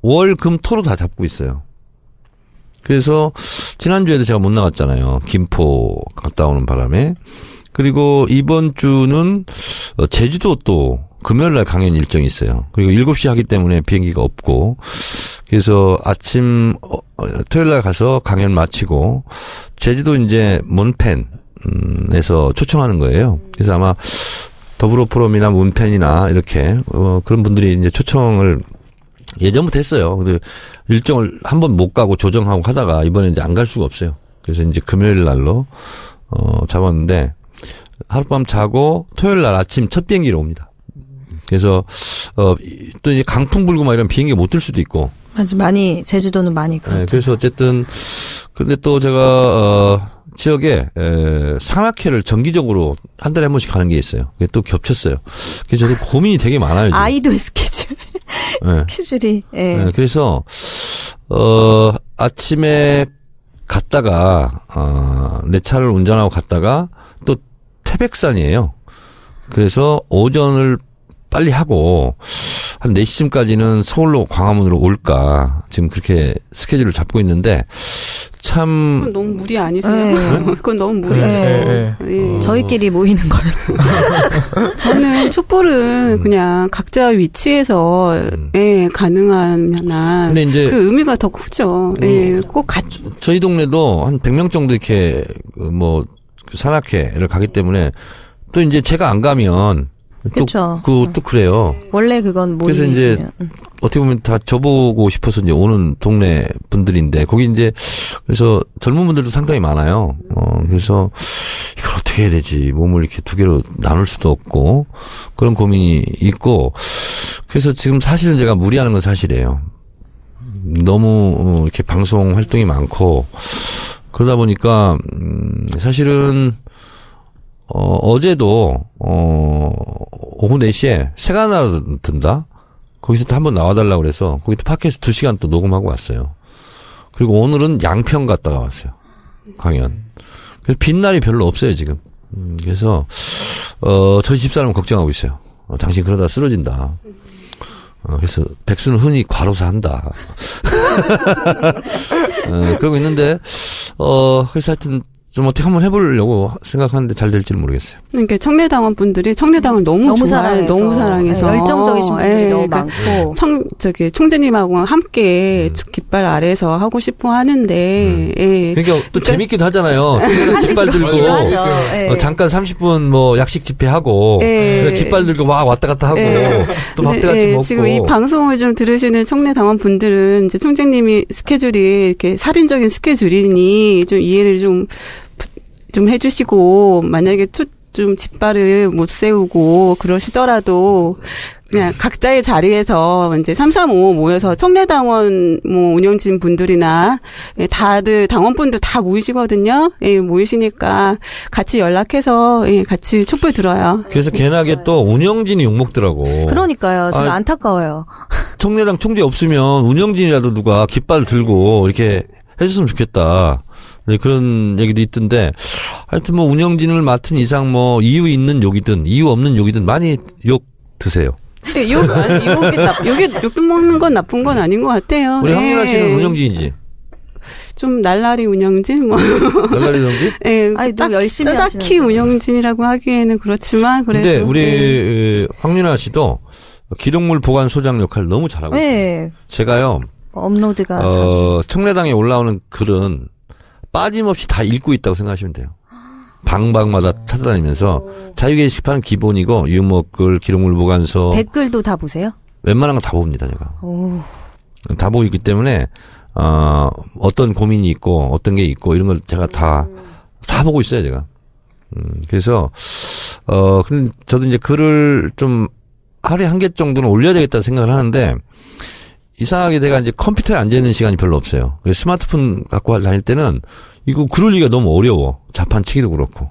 월, 금, 토로 다 잡고 있어요. 그래서 지난주에도 제가 못 나갔잖아요. 김포 갔다 오는 바람에. 그리고 이번 주는 어, 제주도 또 금요일 날 강연 일정이 있어요. 그리고 7시 하기 때문에 비행기가 없고. 그래서 아침 어, 어, 토요일 날 가서 강연 마치고 제주도 이제 몬펜 음,에서 초청하는 거예요. 그래서 아마 더불어 포럼이나 문펜이나 이렇게 어, 그런 분들이 이제 초청을 예전부터 했어요. 근데 일정을 한 번 못 가고 조정하고 하다가 이번에 이제 안 갈 수가 없어요. 그래서 이제 금요일 날로 어 잡았는데 하룻밤 자고 토요일 날 아침 첫 비행기로 옵니다. 그래서 어또 이제 강풍 불고 막 이런 비행기 못 들 수도 있고 아주 많이 제주도는 많이 그렇죠. 네, 그래서 어쨌든 근데 또 제가 어 지역에 에, 산악회를 정기적으로 한 달에 한 번씩 가는 게 있어요. 그게 또 겹쳤어요. 그래서 저도 고민이 되게 많아요. 지금. 아이돌 스케줄 네. 스케줄이 예. 네, 그래서 어 아침에 갔다가 어내 차를 운전하고 갔다가 또 태백산이에요. 그래서 오전을 빨리 하고 한 4시쯤까지는 서울로 광화문으로 올까 지금 그렇게 스케줄을 잡고 있는데 참 그건 너무 무리 아니세요? 네. 그건 너무 무리죠. 네, 예. 저희끼리 모이는 걸로. 저는 촛불은 그냥 각자 위치에서 음. 예, 가능한 한 근데 이제 그 의미가 더 크죠. 예, 꼭 같, 저희 동네도 한 100명 정도 이렇게 뭐 산악회를 가기 때문에 또 이제 제가 안 가면 그쵸. 또, 그, 또 그래요. 원래 그건 그래서 이제 모임이시면. 음. 어떻게 보면 다 저보고 싶어서 이제 오는 동네 분들인데 거기 이제 그래서 젊은 분들도 상당히 많아요. 어 그래서 이걸 어떻게 해야 되지? 몸을 이렇게 두 개로 나눌 수도 없고 그런 고민이 있고 그래서 지금 사실은 제가 무리하는 건 사실이에요. 너무 어, 이렇게 방송 활동이 많고 그러다 보니까 음 사실은 어 어제도 어 오후 4시에 새가 하나 든다. 거기서 또 한번 나와달라고 그래서 거기 또 팟캐스트 2시간 또 녹음하고 왔어요. 그리고 오늘은 양평 갔다가 왔어요. 강연. 그래서 빈 날이 별로 없어요, 지금. 음, 그래서, 어, 저희 집사람 걱정하고 있어요. 어, 당신 그러다 쓰러진다. 어, 그래서 백수는 흔히 과로사 한다. 어, 그러고 있는데, 어, 그래서 하여튼 좀 어떻게 한번 해보려고 생각하는데 잘 될지는 모르겠어요. 그러니까 청래당원 분들이 청래당을 너무, 너무 좋아해, 사랑해서. 너무 사랑해서 네, 열정적이신 분들이 예, 너무 그러니까 많고. 청 저기 총재님하고 함께 음. 깃발 아래서 하고 싶어 하는데 예. 그러니까 또 재밌기도 하잖아요. 깃발 들고. 하죠. 예. 어, 잠깐 30분 뭐 약식 집회하고 예. 깃발 들고 막 왔다 갔다 하고 예. 또 밥도 같이 예, 먹고 지금 이 방송을 좀 들으시는 청래당원 분들은 이제 총재님이 스케줄이 이렇게 살인적인 스케줄이니 좀 이해를 좀, 부- 좀 해주시고, 만약에 투, 좀 깃발을 못 세우고 그러시더라도 그냥 각자의 자리에서 이제 335 모여서 청래당원 뭐 운영진 분들이나 예, 다들 당원분들 다 모이시거든요. 예, 모이시니까 같이 연락해서 예, 같이 촛불 들어요. 그래서 괜하게 또 운영진이 욕먹더라고. 그러니까요. 저는 아, 안타까워요. 청래당 총재 없으면 운영진이라도 누가 깃발 들고 이렇게 해줬으면 좋겠다. 네, 그런 얘기도 있던데 하여튼 뭐 운영진을 맡은 이상 뭐 이유 있는 욕이든 이유 없는 욕이든 많이 욕 드세요. 예, 욕, 아니, 욕이 나, 욕이, 욕 먹는 건 나쁜 건 아닌 것 같아요. 우리 예. 황민아 씨는 운영진이지. 좀 날라리 운영진 뭐. 날라리 운영진? 예, 아니, 너무 딱- 열심히 딱히. 운영진이라고 하기에는 그렇지만 그래도 근데 우리 예. 에, 황민아 씨도 기록물 보관 소장 역할 너무 잘하고 있어요. 네. 제가요. 업로드가 자주. 어, 청래당에 올라오는 글은 빠짐없이 다 읽고 있다고 생각하시면 돼요. 방방마다 찾아다니면서 자유 게시판은 기본이고 유머글, 기록물 보관서 댓글도 다 보세요? 웬만한 건다 봅니다 제가. 오. 다 보고 있기 때문에 어, 어떤 고민이 있고 어떤 게 있고 이런 걸 제가 다다 보고 있어요 제가. 음, 그래서 어 근데 저도 이제 글을 좀 하루에 한 개 정도는 올려야 되겠다 생각을 하는데 이상하게 내가 이제 컴퓨터에 앉아 있는 시간이 별로 없어요. 그래서 스마트폰 갖고 다닐 때는 이거 글 올리기가 너무 어려워. 자판 치기도 그렇고.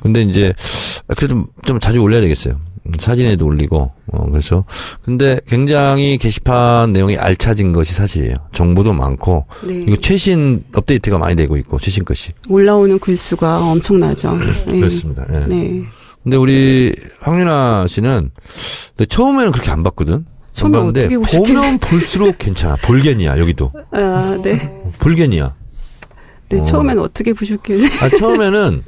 근데 이제 그래도 좀 자주 올려야 되겠어요. 음, 사진에도 올리고 어 그래서 근데 굉장히 게시판 내용이 알차진 것이 사실이에요. 정보도 많고 네. 이거 최신 업데이트가 많이 되고 있고 최신 것이 올라오는 글수가 엄청나죠. 예. 그렇습니다. 예. 네. 근데 우리 황윤아 씨는 처음에는 그렇게 안 봤거든. 처음에 어떻게 보셨길래? 보면 볼수록 괜찮아. 볼겐이야 여기도 아, 네. 볼겐이야. 네, 어. 처음엔 어떻게 보셨길래? 아, 처음에는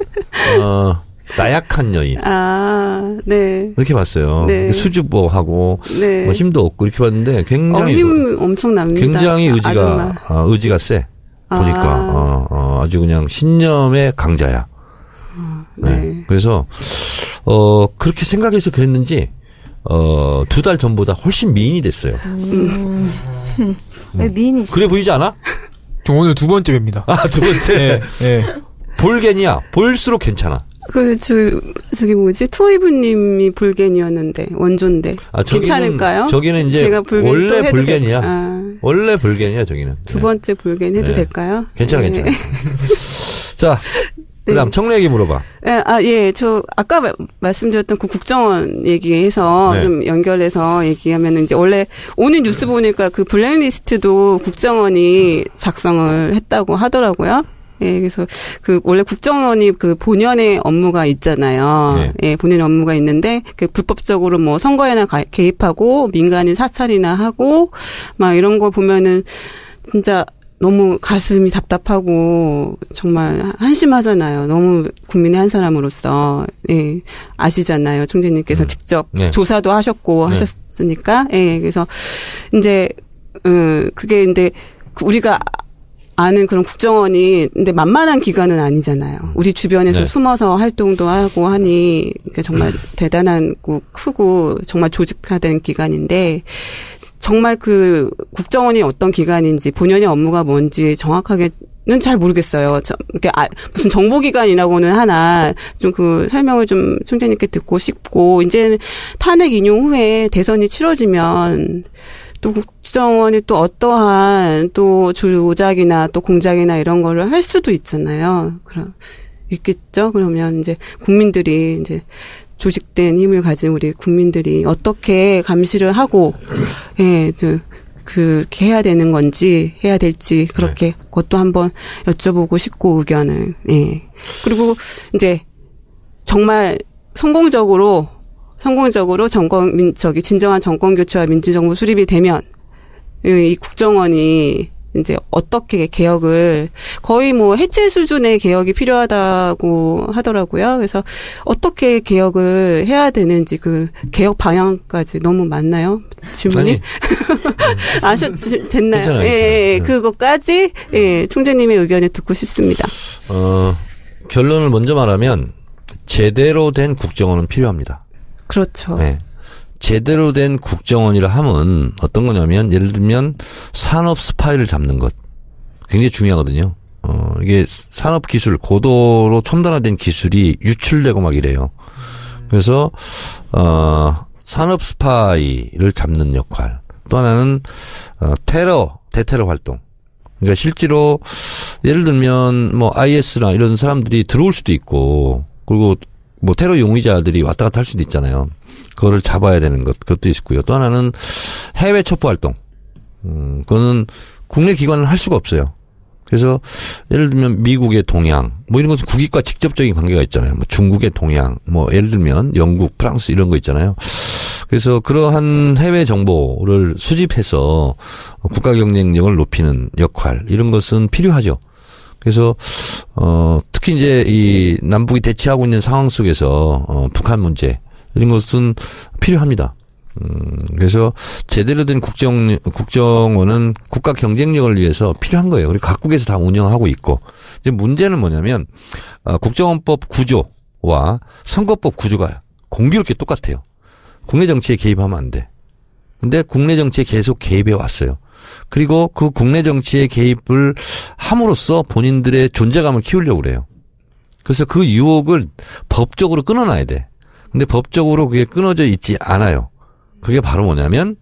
어 나약한 여인 아, 네. 이렇게 봤어요. 네. 수줍어하고 네. 뭐 힘도 없고 이렇게 봤는데 어, 굉장히 힘 엄청 납니다. 굉장히 의지가 아줌마. 어, 의지가 세 보니까 아. 어, 어, 아주 그냥 신념의 강자야. 네. 네. 그래서 어 그렇게 생각해서 그랬는지 어 두 달 전보다 훨씬 미인이 됐어요. 왜 미인이시? 그래 보이지 않아? 저 오늘 두 번째 뵙니다. 아 두 번째 예, 예. 볼겐이야. 볼수록 괜찮아. 그, 저, 저기 뭐지? 투이브님이 불겐이었는데, 원조인데. 아, 저기는- 괜찮을까요? 저기는 이제 제가 불겐 원래 불겐이야. 될- 아, 원래 볼겐이야 저기는. 두 네. 번째 불겐 해도 네. 될까요? 괜찮아 네. 괜찮아. 자 그다음 네. 청래 얘기 물어봐. 예, 아, 예, 저, 아까 마- 말씀드렸던 그 국정원 얘기해서 네. 좀 연결해서 얘기하면 이제 원래 오늘 뉴스 보니까 그 블랙리스트도 국정원이 작성을 했다고 하더라고요. 예, 그래서 그 원래 국정원이 그 본연의 업무가 있잖아요. 네. 예, 본연의 업무가 있는데 그 불법적으로 뭐 선거에나 가- 개입하고 민간인 사찰이나 하고 막 이런 거 보면은 진짜 너무 가슴이 답답하고 정말 한심하잖아요. 너무 국민의 한 사람으로서 예, 아시잖아요. 총재님께서 음. 직접 네. 조사도 하셨고 네. 하셨으니까 예, 그래서 이제 음, 그게 근데 그 우리가 아는 그런 국정원이 근데 만만한 기관은 아니잖아요. 우리 주변에서 네. 숨어서 활동도 하고 하니 그게 정말 대단한 고 크고 정말 조직화된 기관인데 정말 그 국정원이 어떤 기관인지 본연의 업무가 뭔지 정확하게는 잘 모르겠어요. 저, 이렇게 아, 무슨 정보기관이라고는 하나 좀 그 설명을 좀 총재님께 듣고 싶고 이제 탄핵 인용 후에 대선이 치러지면 또 국정원이 또 어떠한 또 조작이나 또 공작이나 이런 거를 할 수도 있잖아요. 그럼 있겠죠. 그러면 이제 국민들이 이제 조직된 힘을 가진 우리 국민들이 어떻게 감시를 하고 예, 그 그렇게 해야 되는 건지 해야 될지 그렇게 그것도 한번 여쭤보고 싶고 의견을 예. 그리고 이제 정말 성공적으로 성공적으로 정권 민 저기 진정한 정권 교체와 민주정부 수립이 되면 이, 이 국정원이 이제 어떻게 개혁을 거의 뭐 해체 수준의 개혁이 필요하다고 하더라고요. 그래서 어떻게 개혁을 해야 되는지 그 개혁 방향까지 너무 맞나요? 질문이 아니 아셨 됐나요? 괜찮아요, 예, 예, 괜찮아요. 그것까지 예, 총재님의 의견을 듣고 싶습니다. 어 결론을 먼저 말하면 제대로 된 국정원은 필요합니다. 그렇죠. 네. 제대로 된 국정원이라 함은 어떤 거냐면 예를 들면 산업 스파이를 잡는 것 굉장히 중요하거든요. 어, 이게 산업 기술, 고도로 첨단화된 기술이 유출되고 막 이래요. 그래서, 어, 산업 스파이를 잡는 역할. 또 하나는, 어, 테러, 대테러 활동. 그러니까 실제로, 예를 들면, 뭐, IS나 이런 사람들이 들어올 수도 있고, 그리고 뭐, 테러 용의자들이 왔다 갔다 할 수도 있잖아요. 그거를 잡아야 되는 것, 그것도 있고요. 또 하나는 해외 첩보 활동. 음, 그거는 국내 기관은 할 수가 없어요. 그래서 예를 들면 미국의 동향 뭐 이런 것은 국익과 직접적인 관계가 있잖아요. 뭐 중국의 동향 뭐 예를 들면 영국, 프랑스 이런 거 있잖아요. 그래서 그러한 해외 정보를 수집해서 국가 경쟁력을 높이는 역할 이런 것은 필요하죠. 그래서 어 특히 이제 이 남북이 대치하고 있는 상황 속에서 어 북한 문제 이런 것은 필요합니다. 음, 그래서 제대로 된 국정, 국정원은 국가 경쟁력을 위해서 필요한 거예요. 그리고 각국에서 다 운영하고 있고. 이제 문제는 뭐냐면, 어, 국정원법 구조와 선거법 구조가 공교롭게 똑같아요. 국내 정치에 개입하면 안 돼. 근데 국내 정치에 계속 개입해 왔어요. 그리고 그 국내 정치에 개입을 함으로써 본인들의 존재감을 키우려고 그래요. 그래서 그 유혹을 법적으로 끊어놔야 돼. 근데 법적으로 그게 끊어져 있지 않아요. 그게 바로 뭐냐면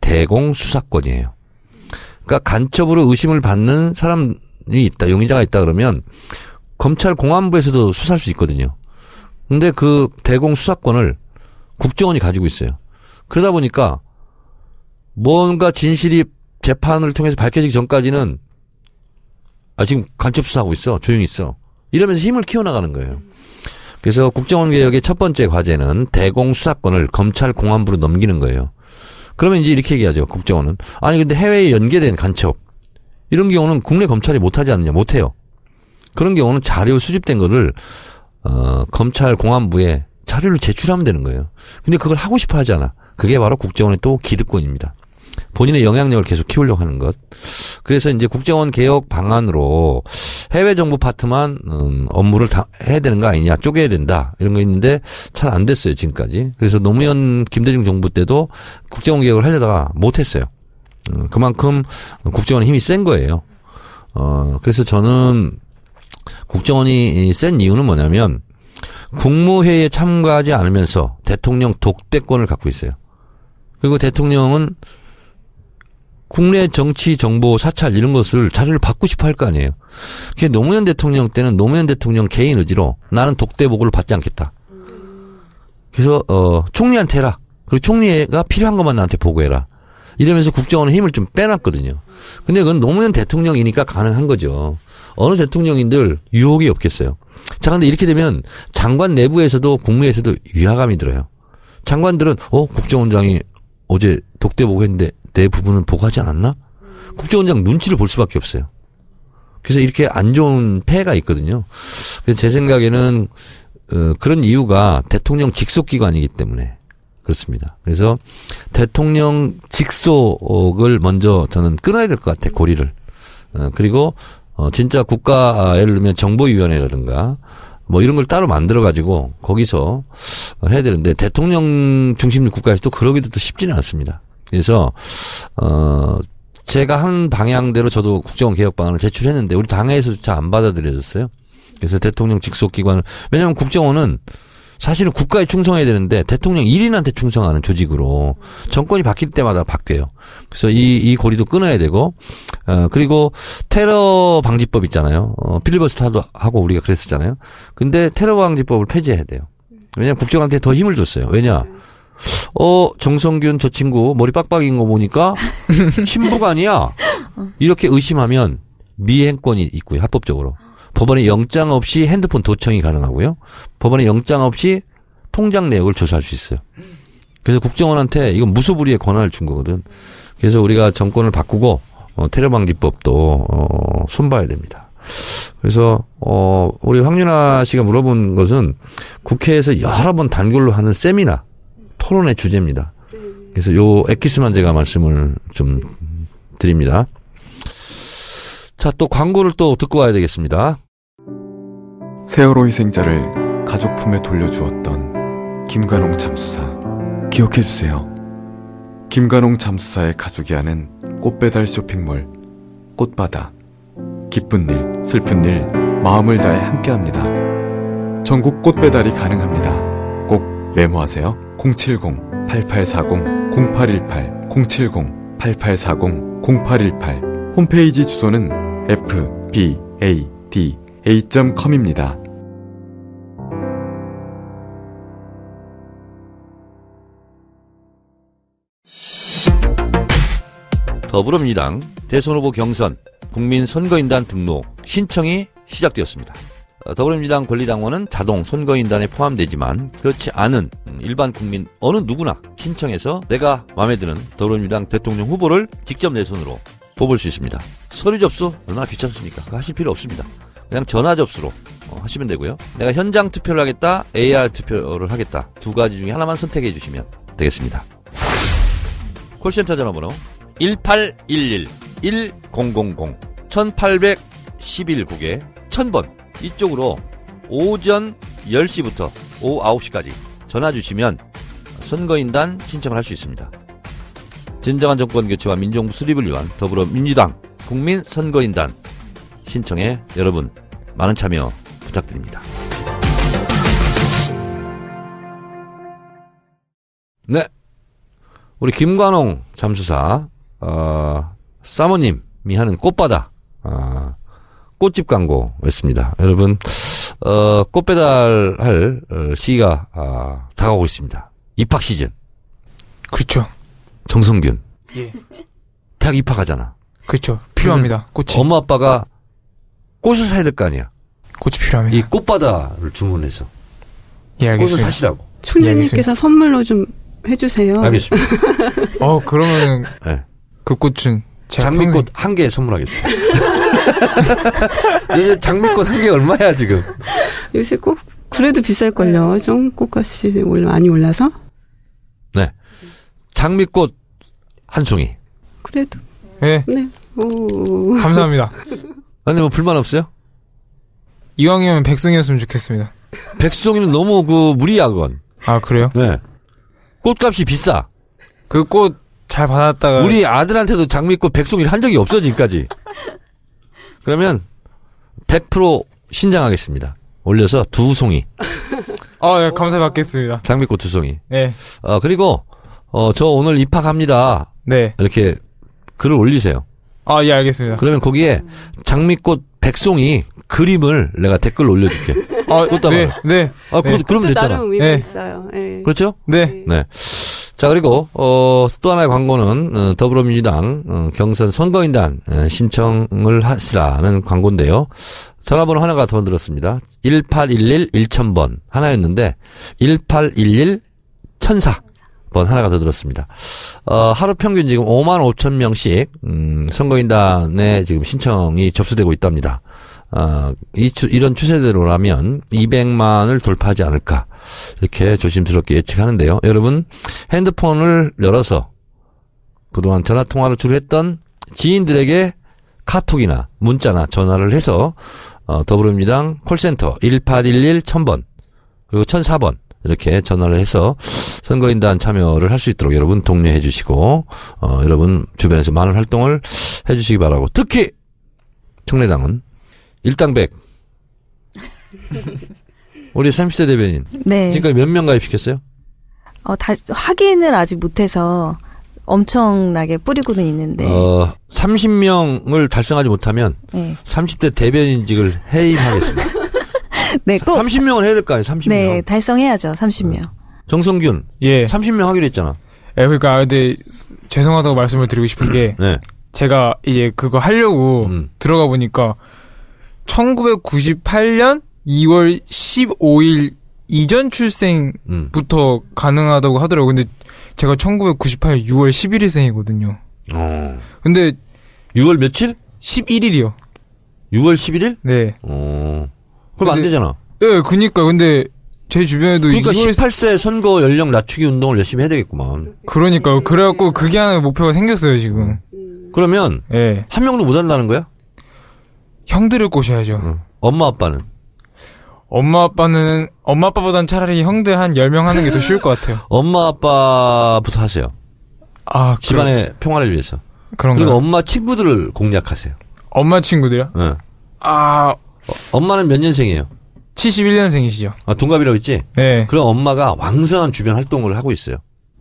대공 수사권이에요. 그러니까 간첩으로 의심을 받는 사람이 있다, 용의자가 있다 그러면 검찰 공안부에서도 수사할 수 있거든요. 근데 그 대공 수사권을 국정원이 가지고 있어요. 그러다 보니까 뭔가 진실이 재판을 통해서 밝혀지기 전까지는 아 지금 간첩 수사하고 있어. 조용히 있어. 이러면서 힘을 키워나가는 거예요. 그래서 국정원 개혁의 첫 번째 과제는 대공 수사권을 검찰 공안부로 넘기는 거예요. 그러면 이제 이렇게 얘기하죠. 국정원은 아니 근데 해외에 연계된 간첩 이런 경우는 국내 검찰이 못하지 않느냐 못해요. 그런 경우는 자료 수집된 거를 어 검찰 공안부에 자료를 제출하면 되는 거예요. 근데 그걸 하고 싶어 하잖아. 그게 바로 국정원의 또 기득권입니다. 본인의 영향력을 계속 키우려고 하는 것. 그래서 이제 국정원 개혁 방안으로 해외 정부 파트만 음, 업무를 다 해야 되는 거 아니냐, 쪼개야 된다 이런 거 있는데 잘 안 됐어요 지금까지. 그래서 노무현 김대중 정부 때도 국정원 개혁을 하려다가 못했어요. 음, 그만큼 국정원의 힘이 센 거예요. 어 그래서 저는 국정원이 센 이유는 뭐냐면 국무회의에 참가하지 않으면서 대통령 독대권을 갖고 있어요. 그리고 대통령은 국내 정치 정보 사찰 이런 것을 자료를 받고 싶어 할 거 아니에요. 그게 노무현 대통령 때는 노무현 대통령 개인 의지로 나는 독대 보고를 받지 않겠다. 그래서 어 총리한테 해라. 그리고 총리가 필요한 것만 나한테 보고해라. 이러면서 국정원의 힘을 좀 빼놨거든요. 근데 그건 노무현 대통령이니까 가능한 거죠. 어느 대통령인들 유혹이 없겠어요. 자, 근데 이렇게 되면 장관 내부에서도 국무에서도 위화감이 들어요. 장관들은 어 국정원장이 어제 독대 보고 했는데 내 부분은 보고하지 않았나? 국정원장 눈치를 볼 수밖에 없어요. 그래서 이렇게 안 좋은 폐해가 있거든요. 그래서 제 생각에는 어, 그런 이유가 대통령 직속 기관이기 때문에 그렇습니다. 그래서 대통령 직속을 먼저 저는 끊어야 될 것 같아요. 고리를. 어, 그리고 어, 진짜 국가 아, 예를 들면 정보위원회라든가 뭐 이런 걸 따로 만들어 가지고 거기서 해야 되는데 대통령 중심 국가에서 또 그러기도 또 쉽지는 않습니다. 그래서 어 제가 한 방향대로 저도 국정원 개혁 방안을 제출했는데 우리 당에서조차 안 받아들여졌어요. 그래서 대통령 직속 기관을 왜냐하면 국정원은 사실은 국가에 충성해야 되는데 대통령 1인한테 충성하는 조직으로 정권이 바뀔 때마다 바뀌어요. 그래서 이, 이 고리도 끊어야 되고, 어, 그리고 테러 방지법 있잖아요. 어, 필리버스터도 하고 우리가 그랬었잖아요. 근데 테러 방지법을 폐지해야 돼요. 왜냐면 국정한테 더 힘을 줬어요. 왜냐? 어, 정성균 저 친구 머리 빡빡인 거 보니까 신부가 아니야. 이렇게 의심하면 미행권이 있고요. 합법적으로. 법원에 영장 없이 핸드폰 도청이 가능하고요. 법원에 영장 없이 통장 내역을 조사할 수 있어요. 그래서 국정원한테 이건 무소불위의 권한을 준 거거든. 그래서 우리가 정권을 바꾸고 어, 테러 방지법도 어, 손봐야 됩니다. 그래서 어 우리 황윤아 씨가 물어본 것은 국회에서 여러 번 단골로 하는 세미나 토론의 주제입니다. 그래서 요 엑기스만 제가 말씀을 좀 드립니다. 자, 또 광고를 또 듣고 와야 되겠습니다. 세월호 희생자를 가족 품에 돌려주었던 김관홍 잠수사 기억해 주세요. 김관홍 잠수사의 가족이 하는 꽃배달 쇼핑몰 꽃바다 기쁜 일, 슬픈 일, 마음을 다해 함께합니다. 전국 꽃 배달이 가능합니다. 꼭 메모하세요. 070-8840-0818, 070-8840-0818. 홈페이지 주소는 fbada.com입니다. 더불어민주당 대선 후보 경선 국민선거인단 등록 신청이 시작되었습니다. 어, 더불어민주당 권리당원은 자동 선거인단에 포함되지만 그렇지 않은 일반 국민 어느 누구나 신청해서 내가 마음에 드는 더불어민주당 대통령 후보를 직접 내 손으로 뽑을 수 있습니다. 서류 접수 얼마나 귀찮습니까? 하실 필요 없습니다. 그냥 전화 접수로 어, 하시면 되고요. 내가 현장 투표를 하겠다, AR 투표를 하겠다 두 가지 중에 하나만 선택해 주시면 되겠습니다. 콜센터 전화번호 1811 1000 1811국에 1000번 이쪽으로 오전 10시부터 오후 9시까지 전화 주시면 선거인단 신청을 할 수 있습니다. 진정한 정권 교체와 민정부 수립을 위한 더불어민주당 국민선거인단 신청에 여러분 많은 참여 부탁드립니다. 네. 우리 김관홍 잠수사, 어, 사모님이 하는 꽃바다, 어, 꽃집 광고였습니다. 여러분, 어, 꽃 배달할 어, 시기가 아, 다가오고 있습니다. 입학 시즌. 그렇죠. 정성균. 예. 대학 입학하잖아. 그렇죠. 필요합니다. 꽃이. 엄마 아빠가 꽃을 사야 될 거 아니야. 꽃이 필요합니다. 이 꽃바다를 주문해서 예, 꽃을 알겠습니다. 사시라고. 총재님께서 선물로 좀 해주세요. 알겠습니다. 어, 그러면 네. 그 꽃은 장미꽃 한개 선물하겠습니다. 요즘 장미꽃 한 개 얼마야 지금? 요새 꼭 그래도 비쌀걸요. 좀 꽃값이 올 많이 올라서 네. 장미꽃 한 송이. 그래도 예, 네. 오. 감사합니다. 근데 뭐 불만 없어요? 이왕이면 백승이었으면 좋겠습니다. 백수송이는 너무 그 무리야건. 아, 그래요? 네. 꽃값이 비싸. 그 꽃 잘 받았다가 우리 아들한테도 장미꽃 백송이를 한 적이 없어 지금까지. 그러면 100% 신장하겠습니다. 올려서 두 송이. 아, 예, 감사 받겠습니다. 장미꽃 두 송이. 네. 어, 그리고 어, 저 오늘 입학합니다. 네. 이렇게 글을 올리세요. 아, 예, 알겠습니다. 그러면 거기에 장미꽃 백송이 그림을 내가 댓글로 올려줄게. 아, 꽃다발. 네, 네, 아, 그, 네. 그러면 또 됐잖아. 나름 의미가 네. 있어요. 예. 그렇죠? 네. 네. 자, 그리고, 어, 또 하나의 광고는, 어, 더불어민주당, 어, 경선 선거인단, 어, 신청을 하시라는 광고인데요. 전화번호 하나가 더 들었습니다. 1811 1000번 하나였는데, 1811 1004. 번 하나가 더 들었습니다. 어, 하루 평균 지금 5만 5천 명씩, 음, 선거인단에 지금 신청이 접수되고 있답니다. 어, 이, 추- 이런 추세대로라면 200만을 돌파하지 않을까. 이렇게 조심스럽게 예측하는데요. 여러분, 핸드폰을 열어서 그동안 전화 통화를 주로 했던 지인들에게 카톡이나 문자나 전화를 해서 어, 더불어민주당 콜센터 1811 1000번 그리고 1004번 이렇게 전화를 해서 선거인단 참여를 할 수 있도록 여러분 독려해 주시고 어, 여러분 주변에서 많은 활동을 해 주시기 바라고 특히 청래당은 일당백 우리 30대 대변인 네. 지금까지 몇 명 가입시켰어요? 어, 다, 확인을 아직 못해서 엄청나게 뿌리고는 있는데. 어, 30명을 달성하지 못하면 네. 30대 대변인직을 해임하겠습니다. 네, 꼭. 30명을 해야 될 거 아니에요, 30명. 네, 달성해야죠, 30명. 정성균, 예. 30명 하기로 했잖아. 예, 그러니까 근데 죄송하다고 말씀을 드리고 싶은 게 네. 제가 이제 그거 하려고 음. 들어가 보니까 1998년 2월 15일 이전 출생부터 음. 가능하다고 하더라고요. 근데 제가 1998년 6월 11일생이거든요. 어. 근데 6월 며칠? 11일이요. 6월 11일? 네. 어. 그럼 안 근데- 되잖아. 예, 그니까 근데 제 주변에도 그러니까 2월 18세 선거 연령 낮추기 운동을 열심히 해야 되겠구만. 그러니까요. 그래갖고 그게 하나 목표가 생겼어요, 지금. 그러면 예. 한 명도 못 한다는 거야? 형들을 꼬셔야죠. 응. 엄마 아빠는. 엄마 아빠는 엄마 아빠보단 차라리 형들 한 10명 하는 게 더 쉬울 것 같아요. 엄마 아빠부터 하세요. 아, 집안의 평화를 위해서. 그런 그리고 거. 엄마 친구들을 공략하세요. 엄마 친구들이요? 예. 아, 엄마는 몇 년생이에요? 71년생이시죠? 아, 동갑이라고 했지? 네. 그럼 엄마가 왕성한 주변 활동을 하고 있어요.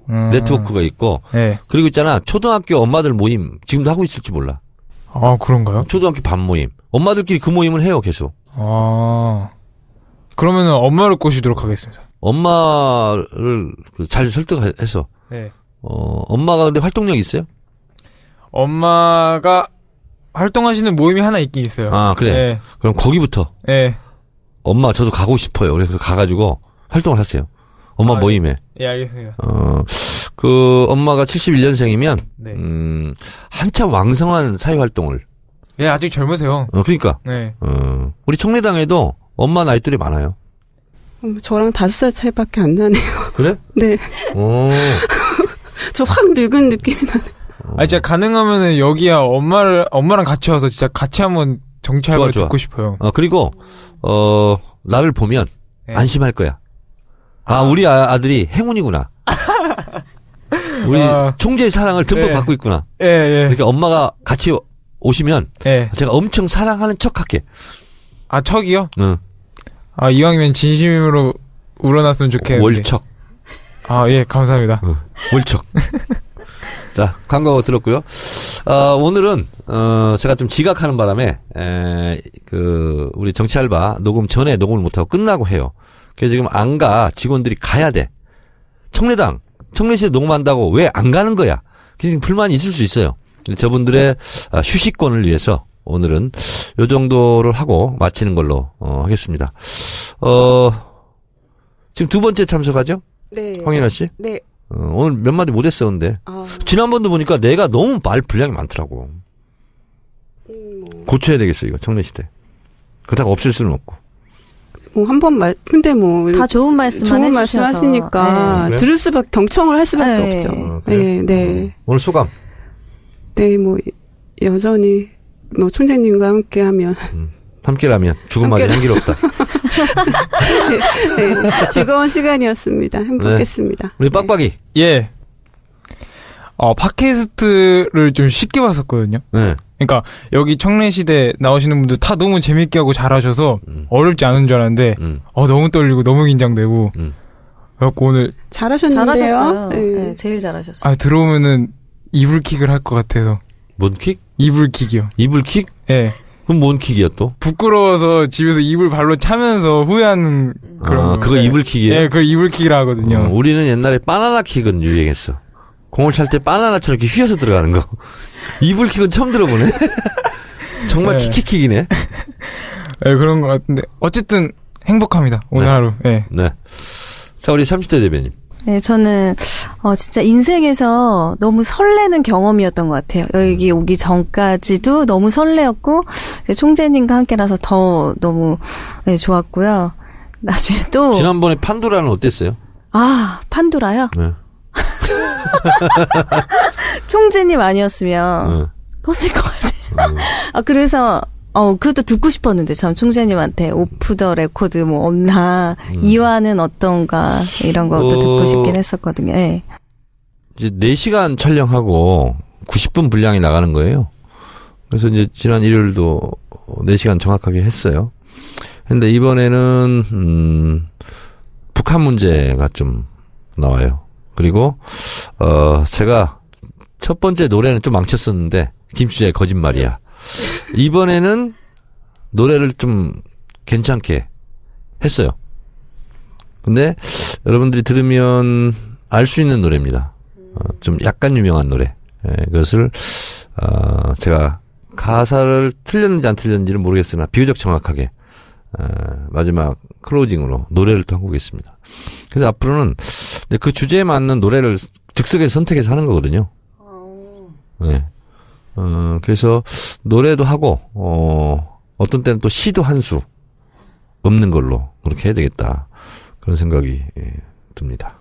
음. 네트워크가 있고. 네. 그리고 있잖아, 초등학교 엄마들 모임, 지금도 하고 있을지 몰라. 아, 그런가요? 초등학교 반 모임. 엄마들끼리 그 모임을 해요, 계속. 아. 그러면은 엄마를 꼬시도록 하겠습니다. 엄마를 그잘 설득해서, 네. 어, 엄마가 근데 활동력 있어요? 엄마가 활동하시는 모임이 하나 있긴 있어요. 아, 그래. 네. 그럼 거기부터, 네. 엄마 저도 가고 싶어요. 그래서 가가지고 활동을 하세요. 엄마 아, 모임에. 예, 알겠습니다. 어, 그 엄마가 71년생이면, 네. 음, 한참 왕성한 사회 활동을. 예, 아직 젊으세요. 어, 그러니까, 네. 어, 우리 청래당에도 엄마 나이 또래 많아요. 음, 저랑 다섯 살 차이밖에 안 나네요. 그래? 네. 오. 저 확 늙은 느낌이 나네. 아, 진짜 가능하면은 여기야 엄마를, 엄마랑 같이 와서 진짜 같이 한번 좋아. 듣고 싶어요. 어, 그리고, 어, 나를 보면 네. 안심할 거야. 아, 우리 아, 아들이 행운이구나. 우리 아. 총재의 사랑을 듬뿍 네. 받고 있구나. 예, 예. 그러니까 엄마가 같이 오시면 예. 제가 엄청 사랑하는 척 할게. 아, 척이요? 응. 아, 이왕이면 진심으로 우러났으면 좋겠는데. 월척. 아, 예, 감사합니다. 월척. 자, 광고 들었고요. 어, 오늘은 어, 제가 좀 지각하는 바람에 에, 그 우리 정치 알바 녹음 전에 녹음을 못 하고 끝나고 해요. 그래서 지금 안가 직원들이 가야 돼. 청래당 청래시에 녹음한다고 왜 안 가는 거야? 지금 불만이 있을 수 있어요. 저분들의 아, 휴식권을 위해서 오늘은 요 정도를 하고 마치는 걸로 어, 하겠습니다. 어, 지금 두 번째 참석하죠? 네. 황인아 씨? 네. 어, 오늘 몇 마디 못했어, 근데. 아, 지난번도 보니까 내가 너무 말 분량이 많더라고. 음, 뭐, 고쳐야 되겠어, 이거, 청래시대. 그렇다고 없앨 수는 없고. 뭐한 번 말, 근데 뭐. 다 좋은 말씀만 좋은 말씀 해주셔서. 하시니까 네. 그래? 들을 수밖에 경청을 할 수밖에 네. 없죠. 어, 그래요? 네, 네, 어, 오늘 소감. 네, 뭐 여전히 뭐 총재님과 함께 하면 함께라면 죽음마저 함께라- 향기롭다. 네, 즐거운 시간이었습니다. 행복했습니다. 우리 빡빡이. 예. 어, 팟캐스트를 좀 쉽게 봤었거든요. 네. 그러니까 여기 청래시대 나오시는 분들 다 너무 재밌게 하고 잘하셔서 음. 어렵지 않은 줄 알았는데 음. 어 너무 떨리고 너무 긴장되고 음. 그래갖고 오늘 잘하셨는데요. 잘하셨어요. 네. 네, 제일 잘하셨어요. 아 들어오면은 이불킥을 할 것 같아서 뭔 킥? 이불킥이요. 이불킥? 예. 그럼 뭔 킥이야 또? 부끄러워서 집에서 이불 발로 차면서 후회하는 그런 아, 거. 그거 예. 이불킥이에요? 예, 그걸 이불킥이라 하거든요. 어, 우리는 옛날에 바나나 킥은 유행했어. 공을 찰 때 바나나처럼 이렇게 휘어서 들어가는 거. 이불킥은 처음 들어보네. 정말 네. 킥킥킥이네. 예, 그런 것 같은데 어쨌든 행복합니다. 오늘 네. 하루. 예. 네. 자, 우리 30대 대변인. 네, 저는 어 진짜 인생에서 너무 설레는 경험이었던 것 같아요. 여기 오기 전까지도 너무 설레었고 총재님과 함께라서 더 너무 네, 좋았고요. 나중에 또 지난번에 판도라는 어땠어요? 아 판도라요. 네. 총재님 아니었으면 어. 껐을 것 같아요. 아 그래서 어 그것도 듣고 싶었는데 참 총재님한테 오프 더 레코드 뭐 없나 일화는 어떤가 이런 것도 음. 어. 듣고 싶긴 했었거든요. 예. 이제 4시간 촬영하고 90분 분량이 나가는 거예요. 그래서 이제 지난 일요일도 4시간 정확하게 했어요. 근데 이번에는 음 북한 문제가 좀 나와요. 그리고 어 제가 첫 번째 노래는 좀 망쳤었는데 김수재의 거짓말이야. 이번에는 노래를 좀 괜찮게 했어요. 근데 여러분들이 들으면 알 수 있는 노래입니다. 어, 좀 약간 유명한 노래. 예, 그것을 어, 제가 가사를 틀렸는지 안 틀렸는지는 모르겠으나 비교적 정확하게 어, 마지막 클로징으로 노래를 또 하고 오겠습니다. 그래서 앞으로는 그 주제에 맞는 노래를 즉석에 선택해서 하는 거거든요. 네. 어, 그래서 노래도 하고 어, 어떤 때는 또 시도 한 수 없는 걸로 그렇게 해야 되겠다 그런 생각이 예, 듭니다.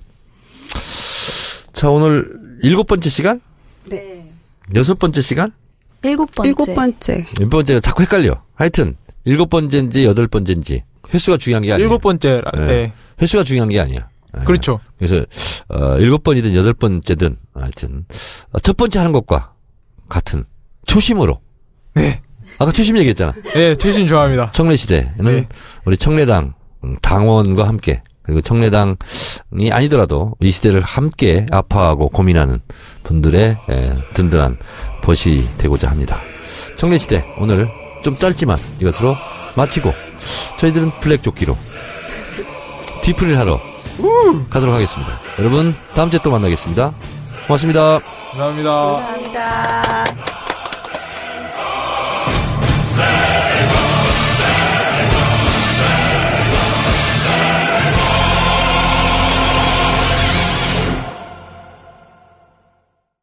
자 오늘 일곱 번째 시간? 네. 여섯 번째 시간? 일곱 번째. 일곱 번째. 몇 번째가 자꾸 헷갈려. 하여튼 일곱 번째인지 여덟 번째인지 횟수가 중요한 게 아니야. 일곱 번째. 네. 예. 횟수가 중요한 게 아니야. 예. 그렇죠. 그래서 어, 일곱 번이든 여덟 번째든 하여튼 어, 첫 번째 하는 것과 같은 초심으로 네. 아까 최심 얘기했잖아. 네, 최신 좋아합니다. 청래 시대는 네. 우리 청래당 음, 당원과 함께 그리고 청래당이 아니더라도 이 시대를 함께 아파하고 고민하는 분들의 에, 든든한 벗이 되고자 합니다. 청래 시대 오늘 좀 짧지만 이것으로 마치고 저희들은 블랙조끼로 뒤풀이를 하러 가도록 하겠습니다. 여러분 다음 주에 또 만나겠습니다. 고맙습니다. 감사합니다. 감사합니다.